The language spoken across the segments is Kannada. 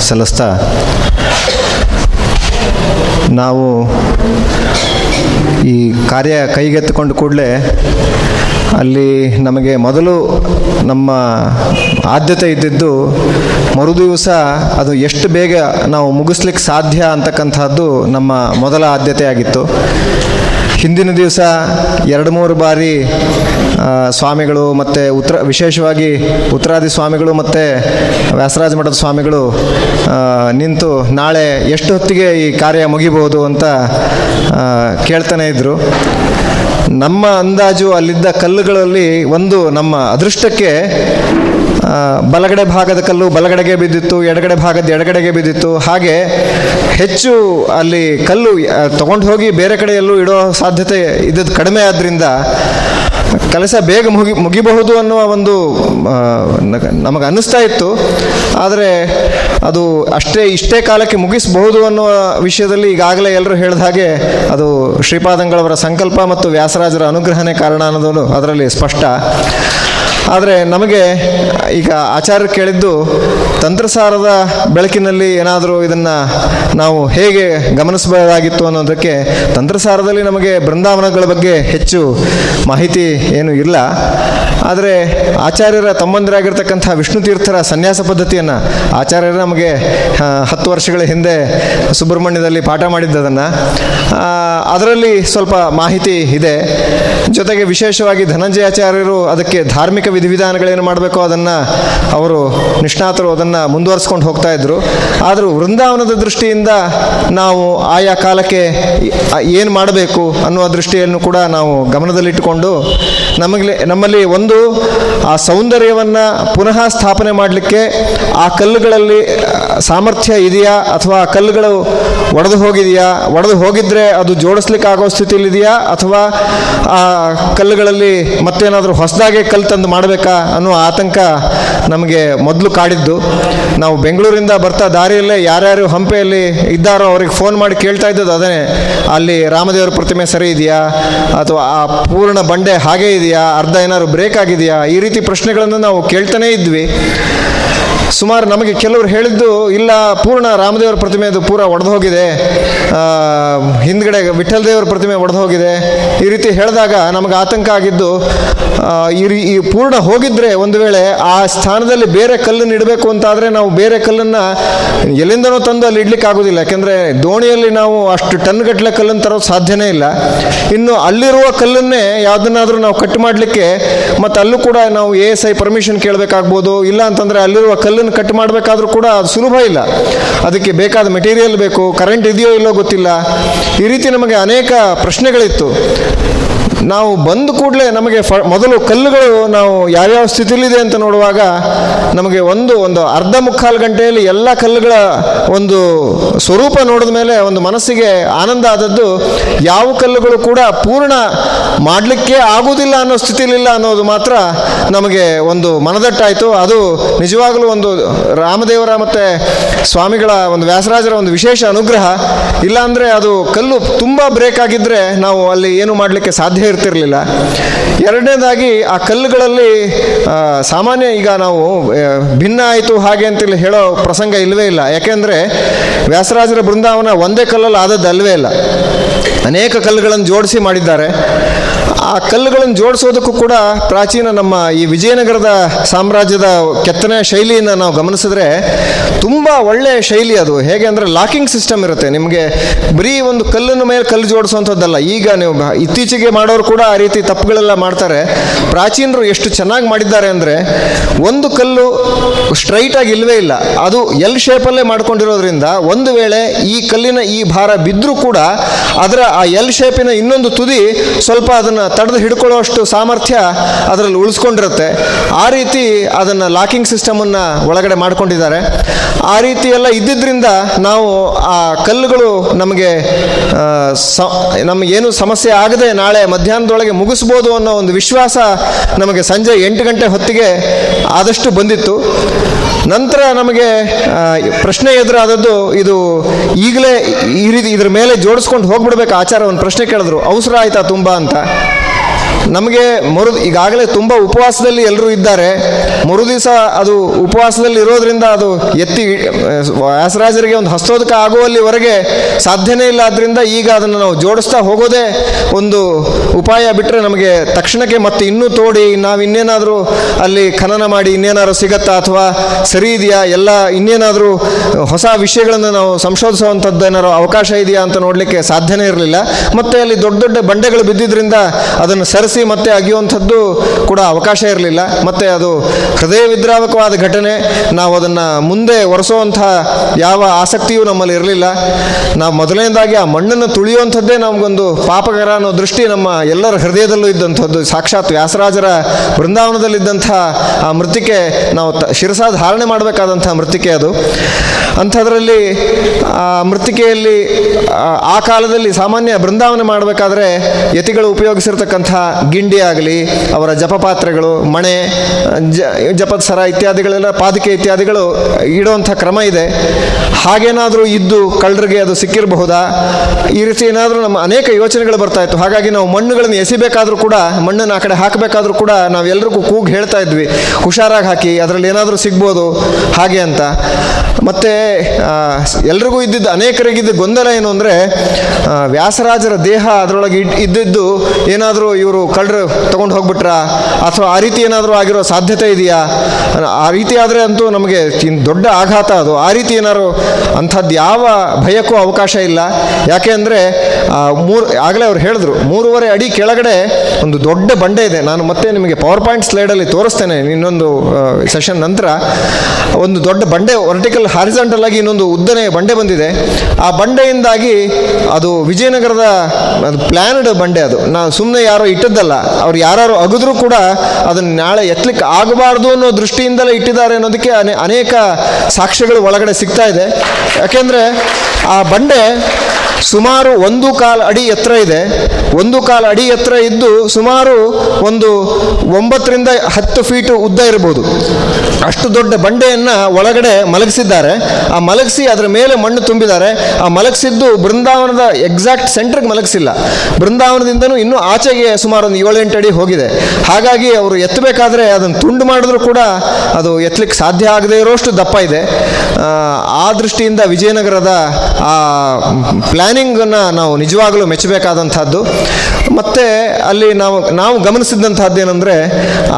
ಸಲ್ಲಿಸ್ತಾ ನಾವು ಈ ಕಾರ್ಯ ಕೈಗೆತ್ತಿಕೊಂಡು ಕೂಡಲೇ ಅಲ್ಲಿ ನಮಗೆ ಮೊದಲು ನಮ್ಮ ಆದ್ಯತೆ ಇದ್ದಿದ್ದು ಮರುದಿವಸ ಅದು ಎಷ್ಟು ಬೇಗ ನಾವು ಮುಗಿಸ್ಲಿಕ್ಕೆ ಸಾಧ್ಯ ಅಂತಕ್ಕಂಥದ್ದು ನಮ್ಮ ಮೊದಲ ಆದ್ಯತೆ ಆಗಿತ್ತು ಹಿಂದಿನ ದಿವಸ ಎರಡು ಮೂರು ಬಾರಿ ಸ್ವಾಮಿಗಳು ಮತ್ತು ಉತ್ತರ, ವಿಶೇಷವಾಗಿ ಉತ್ತರಾದಿ ಸ್ವಾಮಿಗಳು ಮತ್ತು ವ್ಯಾಸರಾಜ ಮಠದ ಸ್ವಾಮಿಗಳು ನಿಂತು ನಾಳೆ ಎಷ್ಟು ಹೊತ್ತಿಗೆ ಈ ಕಾರ್ಯ ಮುಗಿಬಹುದು ಅಂತ ಕೇಳ್ತಾನೆ ಇದ್ದರು ನಮ್ಮ ಅಂದಾಜು ಅಲ್ಲಿದ್ದ ಕಲ್ಲುಗಳಲ್ಲಿ ಒಂದು ನಮ್ಮ ಅದೃಷ್ಟಕ್ಕೆ ಬಲಗಡೆ ಭಾಗದ ಕಲ್ಲು ಬಲಗಡೆಗೆ ಬಿದ್ದಿತ್ತು, ಎಡಗಡೆ ಭಾಗದ ಎಡಗಡೆಗೆ ಬಿದ್ದಿತ್ತು. ಹಾಗೆ ಹೆಚ್ಚು ಅಲ್ಲಿ ಕಲ್ಲು ತಗೊಂಡು ಹೋಗಿ ಬೇರೆ ಕಡೆಯಲ್ಲೂ ಇಡೋ ಸಾಧ್ಯತೆ ಇದ್ದದ್ದು ಕಡಿಮೆ ಆದ್ದರಿಂದ ಕೆಲಸ ಬೇಗ ಮುಗಿ, ಮುಗಿಬಹುದು ಅನ್ನುವ ಒಂದು ನಮಗೆ ಅನ್ನಿಸ್ತಾ ಇತ್ತು. ಆದರೆ ಅದು ಅಷ್ಟೇ ಇಷ್ಟೇ ಕಾಲಕ್ಕೆ ಮುಗಿಸಬಹುದು ಅನ್ನುವ ವಿಷಯದಲ್ಲಿ ಈಗಾಗಲೇ ಎಲ್ಲರೂ ಹೇಳಿದ ಹಾಗೆ ಅದು ಶ್ರೀಪಾದಂಗಳವರ ಸಂಕಲ್ಪ ಮತ್ತು ವ್ಯಾಸರಾಜರ ಅನುಗ್ರಹನೇ ಕಾರಣ ಅನ್ನೋದು ಅದರಲ್ಲಿ ಸ್ಪಷ್ಟ. ಆದರೆ ನಮಗೆ ಈಗ ಆಚಾರ್ಯ ಕೇಳಿದ್ದು ತಂತ್ರಸಾರದ ಬೆಳಕಿನಲ್ಲಿ ಏನಾದರೂ ಇದನ್ನು ನಾವು ಹೇಗೆ ಗಮನಿಸಬಹುದಾಗಿತ್ತು ಅನ್ನೋದಕ್ಕೆ ತಂತ್ರಸಾರದಲ್ಲಿ ನಮಗೆ ಬೃಂದಾವನಗಳ ಬಗ್ಗೆ ಹೆಚ್ಚು ಮಾಹಿತಿ ಏನು ಇಲ್ಲ. ಆದರೆ ಆಚಾರ್ಯರ ತಮ್ಮಂದಿರಾಗಿರ್ತಕ್ಕಂಥ ವಿಷ್ಣು ತೀರ್ಥರ ಸನ್ಯಾಸ ಪದ್ಧತಿಯನ್ನು ಆಚಾರ್ಯರು ನಮಗೆ ಹತ್ತು ವರ್ಷಗಳ ಹಿಂದೆ ಸುಬ್ರಹ್ಮಣ್ಯದಲ್ಲಿ ಪಾಠ ಮಾಡಿದ್ದದನ್ನು ಅದರಲ್ಲಿ ಸ್ವಲ್ಪ ಮಾಹಿತಿ ಇದೆ. ಜೊತೆಗೆ ವಿಶೇಷವಾಗಿ ಧನಂಜಯ ಆಚಾರ್ಯರು ಅದಕ್ಕೆ ಧಾರ್ಮಿಕ ವಿಧಿವಿಧಾನಗಳೇನು ಮಾಡಬೇಕು ಅದನ್ನು ಅವರು ನಿಷ್ಣಾತರು ಅದನ್ನು ಮುಂದುವರಿಸ್ಕೊಂಡು ಹೋಗ್ತಾ ಇದ್ರು. ಆದರೂ ವೃಂದಾವನದ ದೃಷ್ಟಿಯಿಂದ ನಾವು ಆಯಾ ಕಾಲಕ್ಕೆ ಏನು ಮಾಡಬೇಕು ಅನ್ನುವ ದೃಷ್ಟಿಯನ್ನು ಕೂಡ ನಾವು ಗಮನದಲ್ಲಿಟ್ಟುಕೊಂಡು ನಮಗೆ ನಮ್ಮಲ್ಲಿ ಒಂದು ಆ ಸೌಂದರ್ಯವನ್ನು ಪುನಃ ಸ್ಥಾಪನೆ ಮಾಡಲಿಕ್ಕೆ ಆ ಕಲ್ಲುಗಳಲ್ಲಿ ಸಾಮರ್ಥ್ಯ ಇದೆಯಾ? ಅಥವಾ ಆ ಕಲ್ಲುಗಳು ಒಡೆದು ಹೋಗಿದೆಯಾ? ಒಡೆದು ಹೋಗಿದ್ರೆ ಅದು ಜೋಡಿಸ್ಲಿಕ್ಕೆ ಆಗೋ ಸ್ಥಿತಿಯಲ್ಲಿದೆಯಾ ಅಥವಾ ಆ ಕಲ್ಲುಗಳಲ್ಲಿ ಮತ್ತೇನಾದರೂ ಹೊಸದಾಗಿ ಕಲ್ಲು ತಂದು ಮಾಡಬೇಕಾ ಅನ್ನೋ ಆತಂಕ ನಮಗೆ ಮೊದಲು ಕಾಡಿದ್ದು. ನಾವು ಬೆಂಗಳೂರಿಂದ ಬರ್ತಾ ದಾರಿಯಲ್ಲೇ ಯಾರ್ಯಾರು ಹಂಪೆಯಲ್ಲಿ ಇದ್ದಾರೋ ಅವ್ರಿಗೆ ಫೋನ್ ಮಾಡಿ ಕೇಳ್ತಾ ಇದ್ದದ್ದು ಅದೇ ಅಲ್ಲಿ ರಾಮದೇವರ ಪ್ರತಿಮೆ ಸರಿ ಇದೆಯಾ? ಅಥವಾ ಆ ಪೂರ್ಣ ಬಂಡೆ ಹಾಗೆ ಇದೆಯಾ? ಅರ್ಧ ಏನಾದ್ರು ಬ್ರೇಕ್ ಆಗಿದೆಯಾ? ಈ ರೀತಿ ಪ್ರಶ್ನೆಗಳನ್ನು ನಾವು ಕೇಳ್ತಾನೇ ಇದ್ವಿ. ಸುಮಾರು ನಮಗೆ ಕೆಲವರು ಹೇಳಿದ್ದು, ಇಲ್ಲ, ಪೂರ್ಣ ರಾಮದೇವರ ಪ್ರತಿಮೆ ಅದು ಪೂರ ಒಡೆದು ಹೋಗಿದೆ. ಹಿಂದ್ಗಡೆ ವಿಠಲ್ ದೇವರ ಪ್ರತಿಮೆ ಒಡೆದು ಹೋಗಿದೆ. ಈ ರೀತಿ ಹೇಳಿದಾಗ ನಮಗೆ ಆತಂಕ ಆಗಿದ್ದು ಈ ಈ ಪೂರ್ಣ ಹೋಗಿದ್ರೆ ಒಂದು ವೇಳೆ ಆ ಸ್ಥಾನದಲ್ಲಿ ಬೇರೆ ಕಲ್ಲನ್ನು ಇಡಬೇಕು ಅಂತಾದರೆ ನಾವು ಬೇರೆ ಕಲ್ಲನ್ನು ಎಲ್ಲಿಂದನೂ ತಂದು ಅಲ್ಲಿ ಇಡ್ಲಿಕ್ಕೆ ಆಗೋದಿಲ್ಲ. ಯಾಕೆಂದರೆ ದೋಣಿಯಲ್ಲಿ ನಾವು ಅಷ್ಟು ಟನ್ ಗಟ್ಟಲೆ ಕಲ್ಲನ್ನು ತರೋದು ಸಾಧ್ಯನೇ ಇಲ್ಲ. ಇನ್ನು ಅಲ್ಲಿರುವ ಕಲ್ಲನ್ನೇ ಯಾವುದನ್ನಾದರೂ ನಾವು ಕಟ್ ಮಾಡಲಿಕ್ಕೆ ಮತ್ತು ಅಲ್ಲೂ ಕೂಡ ನಾವು ಎ ಎಸ್ ಐ ಪರ್ಮಿಷನ್ ಕೇಳಬೇಕಾಗ್ಬೋದು, ಇಲ್ಲ ಅಂತಂದರೆ ಅಲ್ಲಿರುವ ಕಲ್ಲನ್ನು ಕಟ್ ಮಾಡಬೇಕಾದ್ರೂ ಕೂಡ ಅದು ಸುಲಭ ಇಲ್ಲ. ಅದಕ್ಕೆ ಬೇಕಾದ ಮೆಟೀರಿಯಲ್ ಬೇಕು ಕರೆಂಟ್ ಇದೆಯೋ ಇಲ್ಲೋ ಗೊತ್ತಿಲ್ಲ. ಈ ರೀತಿ ನಮಗೆ ಅನೇಕ ಪ್ರಶ್ನೆಗಳಿತ್ತು. ನಾವು ಬಂದ ಕೂಡಲೇ ನಮಗೆ ಫ, ಮೊದಲು ಕಲ್ಲುಗಳು ನಾವು ಯಾವ್ಯಾವ ಸ್ಥಿತಿಯಲ್ಲಿದೆ ಅಂತ ನೋಡುವಾಗ ನಮಗೆ ಒಂದು ಒಂದು ಅರ್ಧ ಮುಕ್ಕಾಲು ಗಂಟೆಯಲ್ಲಿ ಎಲ್ಲ ಕಲ್ಲುಗಳ ಒಂದು ಸ್ವರೂಪ ನೋಡಿದ ಮೇಲೆ ಒಂದು ಮನಸ್ಸಿಗೆ ಆನಂದ ಆದದ್ದು ಯಾವ ಕಲ್ಲುಗಳು ಕೂಡ ಪೂರ್ಣ ಮಾಡಲಿಕ್ಕೆ ಆಗುವುದಿಲ್ಲ ಅನ್ನೋ ಸ್ಥಿತಿಲಿಲ್ಲ ಅನ್ನೋದು ಮಾತ್ರ ನಮಗೆ ಒಂದು ಮನದಟ್ಟಾಯಿತು. ಅದು ನಿಜವಾಗಲೂ ಒಂದು ರಾಮದೇವರ ಮತ್ತು ಸ್ವಾಮಿಗಳ ಒಂದು ವ್ಯಾಸರಾಜರ ಒಂದು ವಿಶೇಷ ಅನುಗ್ರಹ. ಇಲ್ಲಾಂದರೆ ಅದು ಕಲ್ಲು ತುಂಬ ಬ್ರೇಕ್ ಆಗಿದ್ದರೆ ನಾವು ಅಲ್ಲಿ ಏನು ಮಾಡಲಿಕ್ಕೆ ಸಾಧ್ಯ ಇರ್ತಿರಲಿಲ್ಲ ಎರಡನೇದಾಗಿ ಆ ಕಲ್ಲುಗಳಲ್ಲಿ ಸಾಮಾನ್ಯ ಈಗ ನಾವು ಭಿನ್ನ ಆಯಿತು ಹಾಗೆ ಅಂತೇಳಿ ಹೇಳೋ ಪ್ರಸಂಗ ಇಲ್ಲವೇ ಇಲ್ಲ. ಯಾಕೆಂದರೆ ವ್ಯಾಸರಾಜರ ಬೃಂದಾವನ ಒಂದೇ ಕಲ್ಲಲ್ಲಿ ಆದದ್ದು ಅಲ್ವೇ ಇಲ್ಲ. ಅನೇಕ ಕಲ್ಲುಗಳನ್ನು ಜೋಡಿಸಿ ಮಾಡಿದ್ದಾರೆ. ಆ ಕಲ್ಲುಗಳನ್ನು ಜೋಡಿಸೋದಕ್ಕೂ ಕೂಡ ಪ್ರಾಚೀನ ನಮ್ಮ ಈ ವಿಜಯನಗರದ ಸಾಮ್ರಾಜ್ಯದ ಕೆತ್ತನೆ ಶೈಲಿಯನ್ನು ನಾವು ಗಮನಿಸಿದ್ರೆ ತುಂಬ ಒಳ್ಳೆಯ ಶೈಲಿ ಅದು. ಹೇಗೆ ಅಂದರೆ ಲಾಕಿಂಗ್ ಸಿಸ್ಟಮ್ ಇರುತ್ತೆ. ನಿಮಗೆ ಬರೀ ಒಂದು ಕಲ್ಲಿನ ಮೇಲೆ ಕಲ್ಲು ಜೋಡಿಸುವಂಥದ್ದಲ್ಲ. ಈಗ ನೀವು ಇತ್ತೀಚೆಗೆ ಮಾಡೋರು ಕೂಡ ಆ ರೀತಿ ತಪ್ಪುಗಳೆಲ್ಲ ಮಾಡ್ತಾರೆ. ಪ್ರಾಚೀನರು ಎಷ್ಟು ಚೆನ್ನಾಗಿ ಮಾಡಿದ್ದಾರೆ ಅಂದರೆ ಒಂದು ಕಲ್ಲು ಸ್ಟ್ರೈಟಾಗಿ ಇಲ್ಲವೇ ಇಲ್ಲ. ಅದು ಎಲ್ ಶೇಪಲ್ಲೇ ಮಾಡ್ಕೊಂಡಿರೋದ್ರಿಂದ ಒಂದು ವೇಳೆ ಈ ಕಲ್ಲಿನ ಈ ಭಾರ ಬಿದ್ದರೂ ಕೂಡ ಅದರ ಆ ಎಲ್ ಶೇಪಿನ ಇನ್ನೊಂದು ತುದಿ ಸ್ವಲ್ಪ ಅದನ್ನು ತಡೆದು ಹಿಡ್ಕೊಳ್ಳುವಷ್ಟು ಸಾಮರ್ಥ್ಯ ಅದರಲ್ಲಿ ಉಳಿಸ್ಕೊಂಡಿರುತ್ತೆ. ಆ ರೀತಿ ಅದನ್ನು ಲಾಕಿಂಗ್ ಸಿಸ್ಟಮನ್ನು ಒಳಗಡೆ ಮಾಡ್ಕೊಂಡಿದ್ದಾರೆ. ಆ ರೀತಿ ಎಲ್ಲ ಇದ್ದಿದ್ದರಿಂದ ನಾವು ಆ ಕಲ್ಲುಗಳು ನಮಗೆ ಸ ನಮಗೇನು ಸಮಸ್ಯೆ ಆಗದೆ ನಾಳೆ ಮಧ್ಯಾಹ್ನದೊಳಗೆ ಮುಗಿಸ್ಬೋದು ಅನ್ನೋ ಒಂದು ವಿಶ್ವಾಸ ನಮಗೆ ಸಂಜೆ ಎಂಟು ಗಂಟೆ ಹೊತ್ತಿಗೆ ಆದಷ್ಟು ಬಂದಿತ್ತು. ನಂತರ ನಮಗೆ ಪ್ರಶ್ನೆ ಎದುರಾದದ್ದು ಇದು ಈಗಲೇ ಈ ರೀತಿ ಇದ್ರ ಮೇಲೆ ಜೋಡಿಸ್ಕೊಂಡು ಹೋಗ್ಬಿಡ್ಬೇಕು ಆಚಾರ ಪ್ರಶ್ನೆ ಕೇಳಿದ್ರು. ಅವಸರ ಆಯ್ತಾ ತುಂಬ ಅಂತ? ನಮಗೆ ಮರು, ಈಗಾಗಲೇ ತುಂಬ ಉಪವಾಸದಲ್ಲಿ ಎಲ್ಲರೂ ಇದ್ದಾರೆ. ಮರು ದಿವಸ ಅದು ಉಪವಾಸದಲ್ಲಿ ಇರೋದ್ರಿಂದ ಅದು ಎತ್ತಿ, ವ್ಯಾಸರಾಜರಿಗೆ ಒಂದು ಹಸ್ತೋದಕ ಆಗುವಲ್ಲಿವರೆಗೆ ಸಾಧ್ಯನೇ ಇಲ್ಲ. ಆದ್ದರಿಂದ ಈಗ ಅದನ್ನು ನಾವು ಜೋಡಿಸ್ತಾ ಹೋಗೋದೇ ಒಂದು ಉಪಾಯ ಬಿಟ್ಟರೆ ನಮಗೆ ತಕ್ಷಣಕ್ಕೆ ಮತ್ತೆ ಇನ್ನೂ ತೋಡಿ, ನಾವು ಇನ್ನೇನಾದರೂ ಅಲ್ಲಿ ಖನನ ಮಾಡಿ ಇನ್ನೇನಾದ್ರು ಸಿಗತ್ತಾ ಅಥವಾ ಸರಿ ಇದೆಯಾ, ಎಲ್ಲ ಇನ್ನೇನಾದರೂ ಹೊಸ ವಿಷಯಗಳನ್ನು ನಾವು ಸಂಶೋಧಿಸುವಂಥದ್ದು ಏನಾದ್ರು ಅವಕಾಶ ಇದೆಯಾ ಅಂತ ನೋಡಲಿಕ್ಕೆ ಸಾಧ್ಯನೇ ಇರಲಿಲ್ಲ. ಮತ್ತೆ ಅಲ್ಲಿ ದೊಡ್ಡ ದೊಡ್ಡ ಬಂಡೆಗಳು ಬಿದ್ದಿದ್ದರಿಂದ ಅದನ್ನು ಸರಿಸಿ ಮತ್ತೆ ಅಗಿಯುವಂಥದ್ದು ಕೂಡ ಅವಕಾಶ ಇರಲಿಲ್ಲ. ಮತ್ತೆ ಅದು ಹೃದಯ ವಿದ್ರಾವಕವಾದ ಘಟನೆ. ನಾವು ಅದನ್ನು ಮುಂದೆ ಒರೆಸುವಂತಹ ಯಾವ ಆಸಕ್ತಿಯೂ ನಮ್ಮಲ್ಲಿ ಇರಲಿಲ್ಲ. ನಾವು ಮೊದಲನೇದಾಗಿ ಆ ಮಣ್ಣನ್ನು ತುಳಿಯುವಂಥದ್ದೇ ನಮಗೊಂದು ಪಾಪಕರ ಅನ್ನೋ ದೃಷ್ಟಿ ನಮ್ಮ ಎಲ್ಲರ ಹೃದಯದಲ್ಲೂ ಇದ್ದಂಥದ್ದು. ಸಾಕ್ಷಾತ್ ವ್ಯಾಸರಾಜರ ವೃಂದಾವನದಲ್ಲಿದ್ದಂಥ ಆ ಮೃತಿಕೆ ನಾವು ಶಿರಸ ಧಾರಣೆ ಮಾಡಬೇಕಾದಂಥ ಮೃತಿಕೆ ಅದು. ಅಂಥದ್ರಲ್ಲಿ ಆ ಮೃತಿಕೆಯಲ್ಲಿ ಆ ಕಾಲದಲ್ಲಿ ಸಾಮಾನ್ಯ ಬೃಂದಾವನೆ ಮಾಡಬೇಕಾದ್ರೆ ಯತಿಗಳು ಉಪಯೋಗಿಸಿರ್ತಕ್ಕಂಥ ಗಿಂಡಿ ಆಗಲಿ, ಅವರ ಜಪಪಾತ್ರೆಗಳು, ಮಣೆ ಜಪದ ಸರ ಇತ್ಯಾದಿಗಳೆಲ್ಲ ಪಾದಿಕೆ ಇತ್ಯಾದಿಗಳು ಇಡುವಂಥ ಕ್ರಮ ಇದೆ. ಹಾಗೇನಾದರೂ ಇದ್ದು ಕಳ್ಳರಿಗೆ ಅದು ಸಿಕ್ಕಿರಬಹುದಾ? ಈ ರೀತಿ ಏನಾದರೂ ನಮ್ಮ ಅನೇಕ ಯೋಚನೆಗಳು ಬರ್ತಾ ಇತ್ತು. ಹಾಗಾಗಿ ನಾವು ಮಣ್ಣುಗಳನ್ನು ಎಸಿಬೇಕಾದ್ರೂ ಕೂಡ, ಮಣ್ಣನ್ನು ಆ ಕಡೆ ಹಾಕಬೇಕಾದ್ರೂ ಕೂಡ ನಾವೆಲ್ಲರಿಗೂ ಕೂಗಿ ಹೇಳ್ತಾ ಇದ್ವಿ. ಹುಷಾರಾಗಿ ಹಾಕಿ, ಅದರಲ್ಲಿ ಏನಾದರೂ ಸಿಗ್ಬೋದು? ಹಾಗೆ ಅಂತ. ಮತ್ತು ಎಲ್ರಿಗೂ ಇದ್ದಿದ್ದು ಅನೇಕರಿಗಿದ್ದ ಗೊಂದಲ ಏನು ಅಂದರೆ ವ್ಯಾಸರಾಜರ ದೇಹ ಅದರೊಳಗೆ ಇದ್ದಿದ್ದು ಏನಾದರೂ ಇವರು ಕಳ್ಳರು ತಗೊಂಡು ಹೋಗ್ಬಿಟ್ರ? ಅಥವಾ ಆ ರೀತಿ ಏನಾದರೂ ಆಗಿರೋ ಸಾಧ್ಯತೆ ಇದೆಯಾ? ಆ ರೀತಿ ಆದರೆ ಅಂತೂ ನಮಗೆ ದೊಡ್ಡ ಆಘಾತ ಅದು. ಆ ರೀತಿ ಏನಾದ್ರು ಅಂಥದ್ದು ಯಾವ ಭಯಕ್ಕೂ ಅವಕಾಶ ಇಲ್ಲ. ಯಾಕೆ ಅಂದರೆ ಮೂರು, ಆಗಲೇ ಅವ್ರು ಹೇಳಿದ್ರು, ಮೂರುವರೆ ಅಡಿ ಕೆಳಗಡೆ ಒಂದು ದೊಡ್ಡ ಬಂಡೆ ಇದೆ. ನಾನು ಮತ್ತೆ ನಿಮಗೆ ಪವರ್ ಪಾಯಿಂಟ್ ಸ್ಲೈಡಲ್ಲಿ ತೋರಿಸ್ತೇನೆ ಇನ್ನೊಂದು ಸೆಷನ್ ನಂತರ. ಒಂದು ದೊಡ್ಡ ಬಂಡೆ ವರ್ಟಿಕಲ್ ಹಾರಿಸೆಂಟಲ್ ಆಗಿ ಇನ್ನೊಂದು ಉದ್ದನೆಯ ಬಂಡೆ ಬಂದಿದೆ. ಆ ಬಂಡೆಯಿಂದಾಗಿ ಅದು ವಿಜಯನಗರದ, ಅದು ಬಂಡೆ ಅದು. ನಾನು ಸುಮ್ಮನೆ ಯಾರೋ ಇಟ್ಟದ್ದಲ್ಲ. ಅವ್ರು ಯಾರು ಅಗಿದ್ರೂ ಕೂಡ ಅದನ್ನು ನಾಳೆ ಎತ್ತಲಿಕ್ಕೆ ಆಗಬಾರ್ದು ಅನ್ನೋ ದೃಷ್ಟಿಯಿಂದಲೇ ಇಟ್ಟಿದ್ದಾರೆ ಅನ್ನೋದಕ್ಕೆ ಅನೇ, ಅನೇಕ ಸಾಕ್ಷ್ಯಗಳು ಒಳಗಡೆ ಸಿಗ್ತಾ ಇದೆ. ಯಾಕೆಂದರೆ ಆ ಬಂಡೆ ಸುಮಾರು ಒಂದು ಕಾಲು ಅಡಿ ಎತ್ತರ ಇದೆ. ಒಂದು ಕಾಲು ಅಡಿ ಎತ್ತರ ಇದ್ದು ಸುಮಾರು ಒಂದು ಒಂಬತ್ತರಿಂದ ಹತ್ತು ಫೀಟ್ ಉದ್ದ ಇರಬಹುದು ಅಷ್ಟು ದೊಡ್ಡ ಬಂಡೆಯನ್ನು ಒಳಗಡೆ ಮಲಗಿಸಿದ್ದಾರೆ. ಆ ಮಲಗಿಸಿ ಅದರ ಮೇಲೆ ಮಣ್ಣು ತುಂಬಿದ್ದಾರೆ. ಆ ಮಲಗಿಸಿದ್ದು ಬೃಂದಾವನದ ಎಕ್ಸಾಕ್ಟ್ ಸೆಂಟ್ರಿಗೆ ಮಲಗಿಸಿಲ್ಲ. ಬೃಂದಾವನದಿಂದನೂ ಇನ್ನೂ ಆಚೆಗೆ ಸುಮಾರು ಒಂದು ಏಳೆಂಟು ಅಡಿ ಹೋಗಿದೆ. ಹಾಗಾಗಿ ಅವರು ಎತ್ತಬೇಕಾದ್ರೆ ಅದನ್ನು ತುಂಡು ಮಾಡಿದ್ರು ಕೂಡ ಅದು ಎತ್ತಲಿಕ್ಕೆ ಸಾಧ್ಯ ಆಗದೇ ಇರೋಷ್ಟು ದಪ್ಪ ಇದೆ. ಆ, ದೃಷ್ಟಿಯಿಂದ ವಿಜಯನಗರದ ಆ ಪ್ಲ್ಯಾನಿಂಗನ್ನು ನಾವು ನಿಜವಾಗಲೂ ಮೆಚ್ಚಬೇಕಾದಂಥದ್ದು. ಮತ್ತು ಅಲ್ಲಿ ನಾವು ನಾವು ಗಮನಿಸಿದಂಥದ್ದು ಏನಂದರೆ,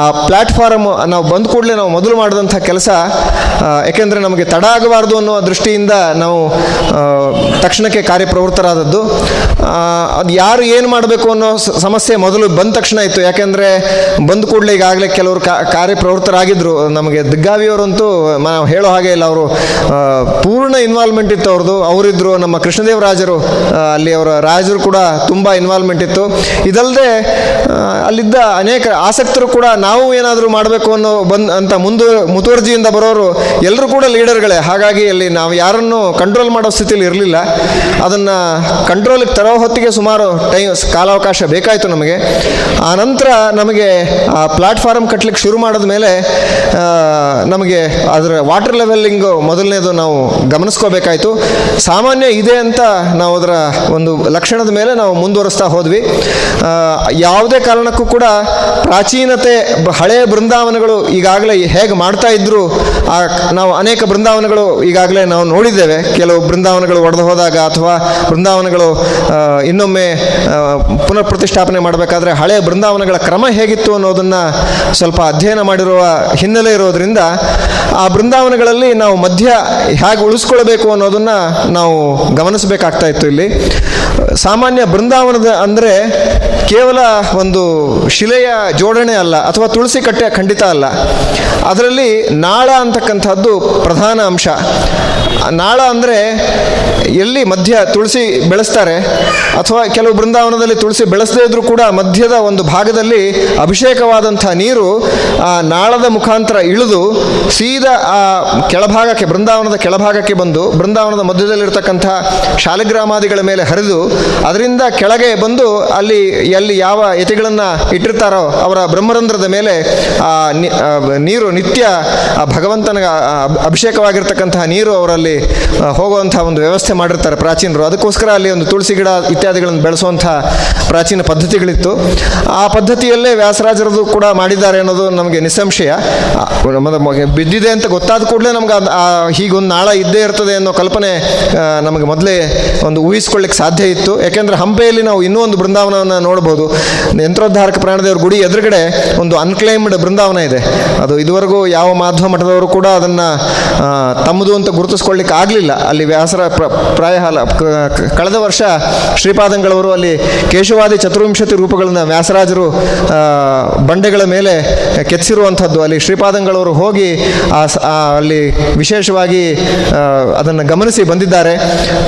ಆ ಪ್ಲ್ಯಾಟ್ಫಾರಮ್ ನಾವು ಬಂದ ಕೂಡಲೇ ನಾವು ಮೊದಲು ಮಾಡಿದಂಥ ಕೆಲಸ ಯಾಕೆಂದರೆ ನಮಗೆ ತಡ ಆಗಬಾರ್ದು ಅನ್ನೋ ದೃಷ್ಟಿಯಿಂದ ನಾವು ತಕ್ಷಣಕ್ಕೆ ಕಾರ್ಯಪ್ರವೃತ್ತರಾದದ್ದು. ಅದು ಯಾರು ಏನು ಮಾಡಬೇಕು ಅನ್ನೋ ಸಮಸ್ಯೆ ಮೊದಲು ಬಂದ ತಕ್ಷಣ ಇತ್ತು. ಯಾಕೆಂದರೆ ಬಂದ ಕೂಡಲೇ ಈಗಾಗಲೇ ಕೆಲವರು ಕಾರ್ಯಪ್ರವೃತ್ತರಾಗಿದ್ದರು ನಮಗೆ ದಿಗ್ಗಾವಿಯವರಂತೂ ನಾವು ಹೇಳೋ ಹಾಗೆ ಇಲ್ಲ. ಅವರು ಪೂರ್ಣ ಇನ್ವಾಲ್ವ್ಮೆಂಟ್ ಇತ್ತು ಅವ್ರದ್ದು. ಅವರಿದ್ದರು ನಮ್ಮ ಕೃಷ್ಣದೇವರಾಜರು ಅಲ್ಲಿ ಅವರ ರಾಜರು ಕೂಡ ತುಂಬ ಇನ್ವಾಲ್ವ್ಮೆಂಟ್ ಇತ್ತು ಇದಲ್ಲದೆ ಅಲ್ಲಿದ್ದ ಅನೇಕ ಆಸಕ್ತರು ಕೂಡ ನಾವು ಏನಾದರೂ ಮಾಡಬೇಕು ಅನ್ನೋ ಬಂದು, ಅಂತ ಮುಂದು, ಮುತುವರ್ಜಿಯಿಂದ ಬರೋರು ಎಲ್ಲರೂ ಕೂಡ ಲೀಡರ್ಗಳೇ. ಹಾಗಾಗಿ ಅಲ್ಲಿ ನಾವು ಯಾರನ್ನು ಕಂಟ್ರೋಲ್ ಮಾಡೋ ಸ್ಥಿತಿಯಲ್ಲಿ ಇರಲಿಲ್ಲ. ಅದನ್ನು ಕಂಟ್ರೋಲಿಗೆ ತರೋ ಹೊತ್ತಿಗೆ ಸುಮಾರು ಟೈಮ್, ಕಾಲಾವಕಾಶ ಬೇಕಾಯಿತು ನಮಗೆ. ಆ ನಂತರ ನಮಗೆ ಆ ಪ್ಲಾಟ್ಫಾರ್ಮ್ ಕಟ್ಟಲಿಕ್ಕೆ ಶುರು ಮಾಡಿದ ಮೇಲೆ ನಮಗೆ ಅದರ ವಾಟರ್ ಲೆವೆಲ್ಲಿಂಗು ಮೊದಲನೇದು ನಾವು ಗಮನಿಸ್ಕೋಬೇಕಾಯಿತು. ಸಾಮಾನ್ಯ ಇದೆ ಅಂತ ನಾವು ಅದರ ಒಂದು ಲಕ್ಷಣದ ಮೇಲೆ ನಾವು ಮುಂದುವರಿಸ್ತಾ ಹೋದ್ವಿ ಯಾವುದೇ ಕಾರಣಕ್ಕೂ ಕೂಡ ಪ್ರಾಚೀನತೆ ಹಳೆಯ ಬೃಂದಾವನಗಳು ಈಗಾಗಲೇ ಹೇಗೆ ಮಾಡ್ತಾ ಇದ್ರು, ಆ, ನಾವು ಅನೇಕ ಬೃಂದಾವನಗಳು ಈಗಾಗಲೇ ನಾವು ನೋಡಿದ್ದೇವೆ. ಕೆಲವು ಬೃಂದಾವನಗಳು ಒಡೆದು ಹೋದಾಗ ಅಥವಾ ಬೃಂದಾವನಗಳು ಇನ್ನೊಮ್ಮೆ ಪುನರ್ ಪ್ರತಿಷ್ಠಾಪನೆ ಮಾಡಬೇಕಾದ್ರೆ ಹಳೆಯ ಬೃಂದಾವನಗಳ ಕ್ರಮ ಹೇಗಿತ್ತು ಅನ್ನೋದನ್ನು ಸ್ವಲ್ಪ ಅಧ್ಯಯನ ಮಾಡಿರುವ ಹಿನ್ನೆಲೆ ಇರೋದ್ರಿಂದ ಆ ಬೃಂದಾವನಗಳಲ್ಲಿ ನಾವು ಮಧ್ಯ ಹೇಗೆ ಉಳಿಸ್ಕೊಳ್ಬೇಕು ಅನ್ನೋದನ್ನು ನಾವು ಗಮನಿಸಬೇಕಾಗ್ತಾ ಇತ್ತು ಇಲ್ಲಿ. ಸಾಮಾನ್ಯ ಬೃಂದಾವನದ ಅಂದರೆ ಕೇವಲ ಒಂದು ಶಿಲೆಯ ಜೋಡಣೆ ಅಲ್ಲ ಅಥವಾ ತುಳಸಿ ಕಟ್ಟೆ ಖಂಡಿತ ಅಲ್ಲ. ಅದರಲ್ಲಿ ನಾಳ ಅಂತಕ್ಕಂಥದ್ದು ಪ್ರಧಾನ ಅಂಶ. ನಾಳ ಅಂದರೆ ಎಲ್ಲಿ ಮಧ್ಯ ತುಳಸಿ ಬೆಳೆಸ್ತಾರೆ ಅಥವಾ ಕೆಲವು ಬೃಂದಾವನದಲ್ಲಿ ತುಳಸಿ ಬೆಳೆಸದೇ ಇದ್ರೂ ಕೂಡ ಮಧ್ಯದ ಒಂದು ಭಾಗದಲ್ಲಿ ಅಭಿಷೇಕವಾದಂಥ ನೀರು ಆ ನಾಳದ ಮುಖಾಂತರ ಇಳಿದು ಸೀದಾ ಆ ಕೆಳಭಾಗಕ್ಕೆ, ಬೃಂದಾವನದ ಕೆಳಭಾಗಕ್ಕೆ ಬಂದು ಬೃಂದಾವನದ ಮಧ್ಯದಲ್ಲಿರ್ತಕ್ಕಂಥ ಶಾಲೆಗ್ರಾಮಾದಿಗಳ ಮೇಲೆ ಹರಿದು ಅದರಿಂದ ಕೆಳಗೆ ಬಂದು ಅಲ್ಲಿ ಎಲ್ಲಿ ಯಾವ ಯತಿಗಳನ್ನು ಇಟ್ಟಿರ್ತಾರೋ ಅವರ ಬ್ರಹ್ಮರಂಧ್ರದ ಮೇಲೆ ಆ ನೀರು ನಿತ್ಯ ಭಗವಂತನ ಅಭಿಷೇಕವಾಗಿರ್ತಕ್ಕಂತಹ ನೀರು ಅವರಲ್ಲಿ ಹೋಗುವಂತಹ ಒಂದು ವ್ಯವಸ್ಥೆ ಮಾಡಿರ್ತಾರೆ ಪ್ರಾಚೀನರು. ಅದಕ್ಕೋಸ್ಕರ ಅಲ್ಲಿ ಒಂದು ತುಳಸಿ ಗಿಡ ಇತ್ಯಾದಿಗಳನ್ನು ಬೆಳೆಸುವಂತಹ ಪ್ರಾಚೀನ ಪದ್ಧತಿಗಳಿತ್ತು. ಆ ಪದ್ಧತಿಯಲ್ಲೇ ವ್ಯಾಸರಾಜರದು ಕೂಡ ಮಾಡಿದ್ದಾರೆ ಅನ್ನೋದು ನಮಗೆ ನಿಸ್ಸಂಶಯ. ಬಿದ್ದಿದೆ ಅಂತ ಗೊತ್ತಾದ ಕೂಡಲೇ ನಮ್ಗೆ ಹೀಗೊಂದು ನಾಳ ಇದ್ದೇ ಇರ್ತದೆ ಅನ್ನೋ ಕಲ್ಪನೆ ನಮಗೆ ಮೊದಲೇ ಒಂದು ಊಹಿಸ್ಕೊಳ್ಳಿಕ್ಕೆ ಸಾಧ್ಯ ಇತ್ತು. ಯಾಕೆಂದರೆ ಹಂಪೆಯಲ್ಲಿ ನಾವು ಇನ್ನೂ ಒಂದು ಬೃಂದಾವನವನ್ನು ನೋಡ್ಬೋದು. ಯಂತ್ರೋದ್ಧಾರಕ ಪ್ರಾಣದೇವರ ಗುಡಿ ಎದುರುಗಡೆ ಒಂದು ಅನ್ಕ್ಲೈಮ್ಡ್ ಬೃಂದಾವನ ಇದೆ. ಅದು ಇದುವರೆಗೂ ಯಾವ ಮಾಧ್ವ ಮಠದವರು ಕೂಡ ಅದನ್ನು ತಮ್ಮದು ಅಂತ ಗುರುತಿಸ್ಕೊಳ್ಳಿಕ್ಕೆ ಆಗಲಿಲ್ಲ. ಅಲ್ಲಿ ವ್ಯಾಸರ ಪ್ರ- ಪ್ರಾಯ ಅಲ್ಲ, ಕ- ಕ- ಕಳೆದ ವರ್ಷ ಶ್ರೀಪಾದಂಗಳವರು ಅಲ್ಲಿ ಕೇಶವಾದಿ ಚತುರ್ವಿಂಶತಿ ರೂಪಗಳನ್ನು ವ್ಯಾಸರಾಜರು ಬಂಡೆಗಳ ಮೇಲೆ ಕೆತ್ತಿಸಿರುವಂಥದ್ದು. ಅಲ್ಲಿ ಶ್ರೀಪಾದಂಗಳವರು ಹೋಗಿ ಅಲ್ಲಿ ವಿಶೇಷವಾಗಿ ಅದನ್ನು ಗಮನಿಸಿ ಬಂದಿದ್ದಾರೆ.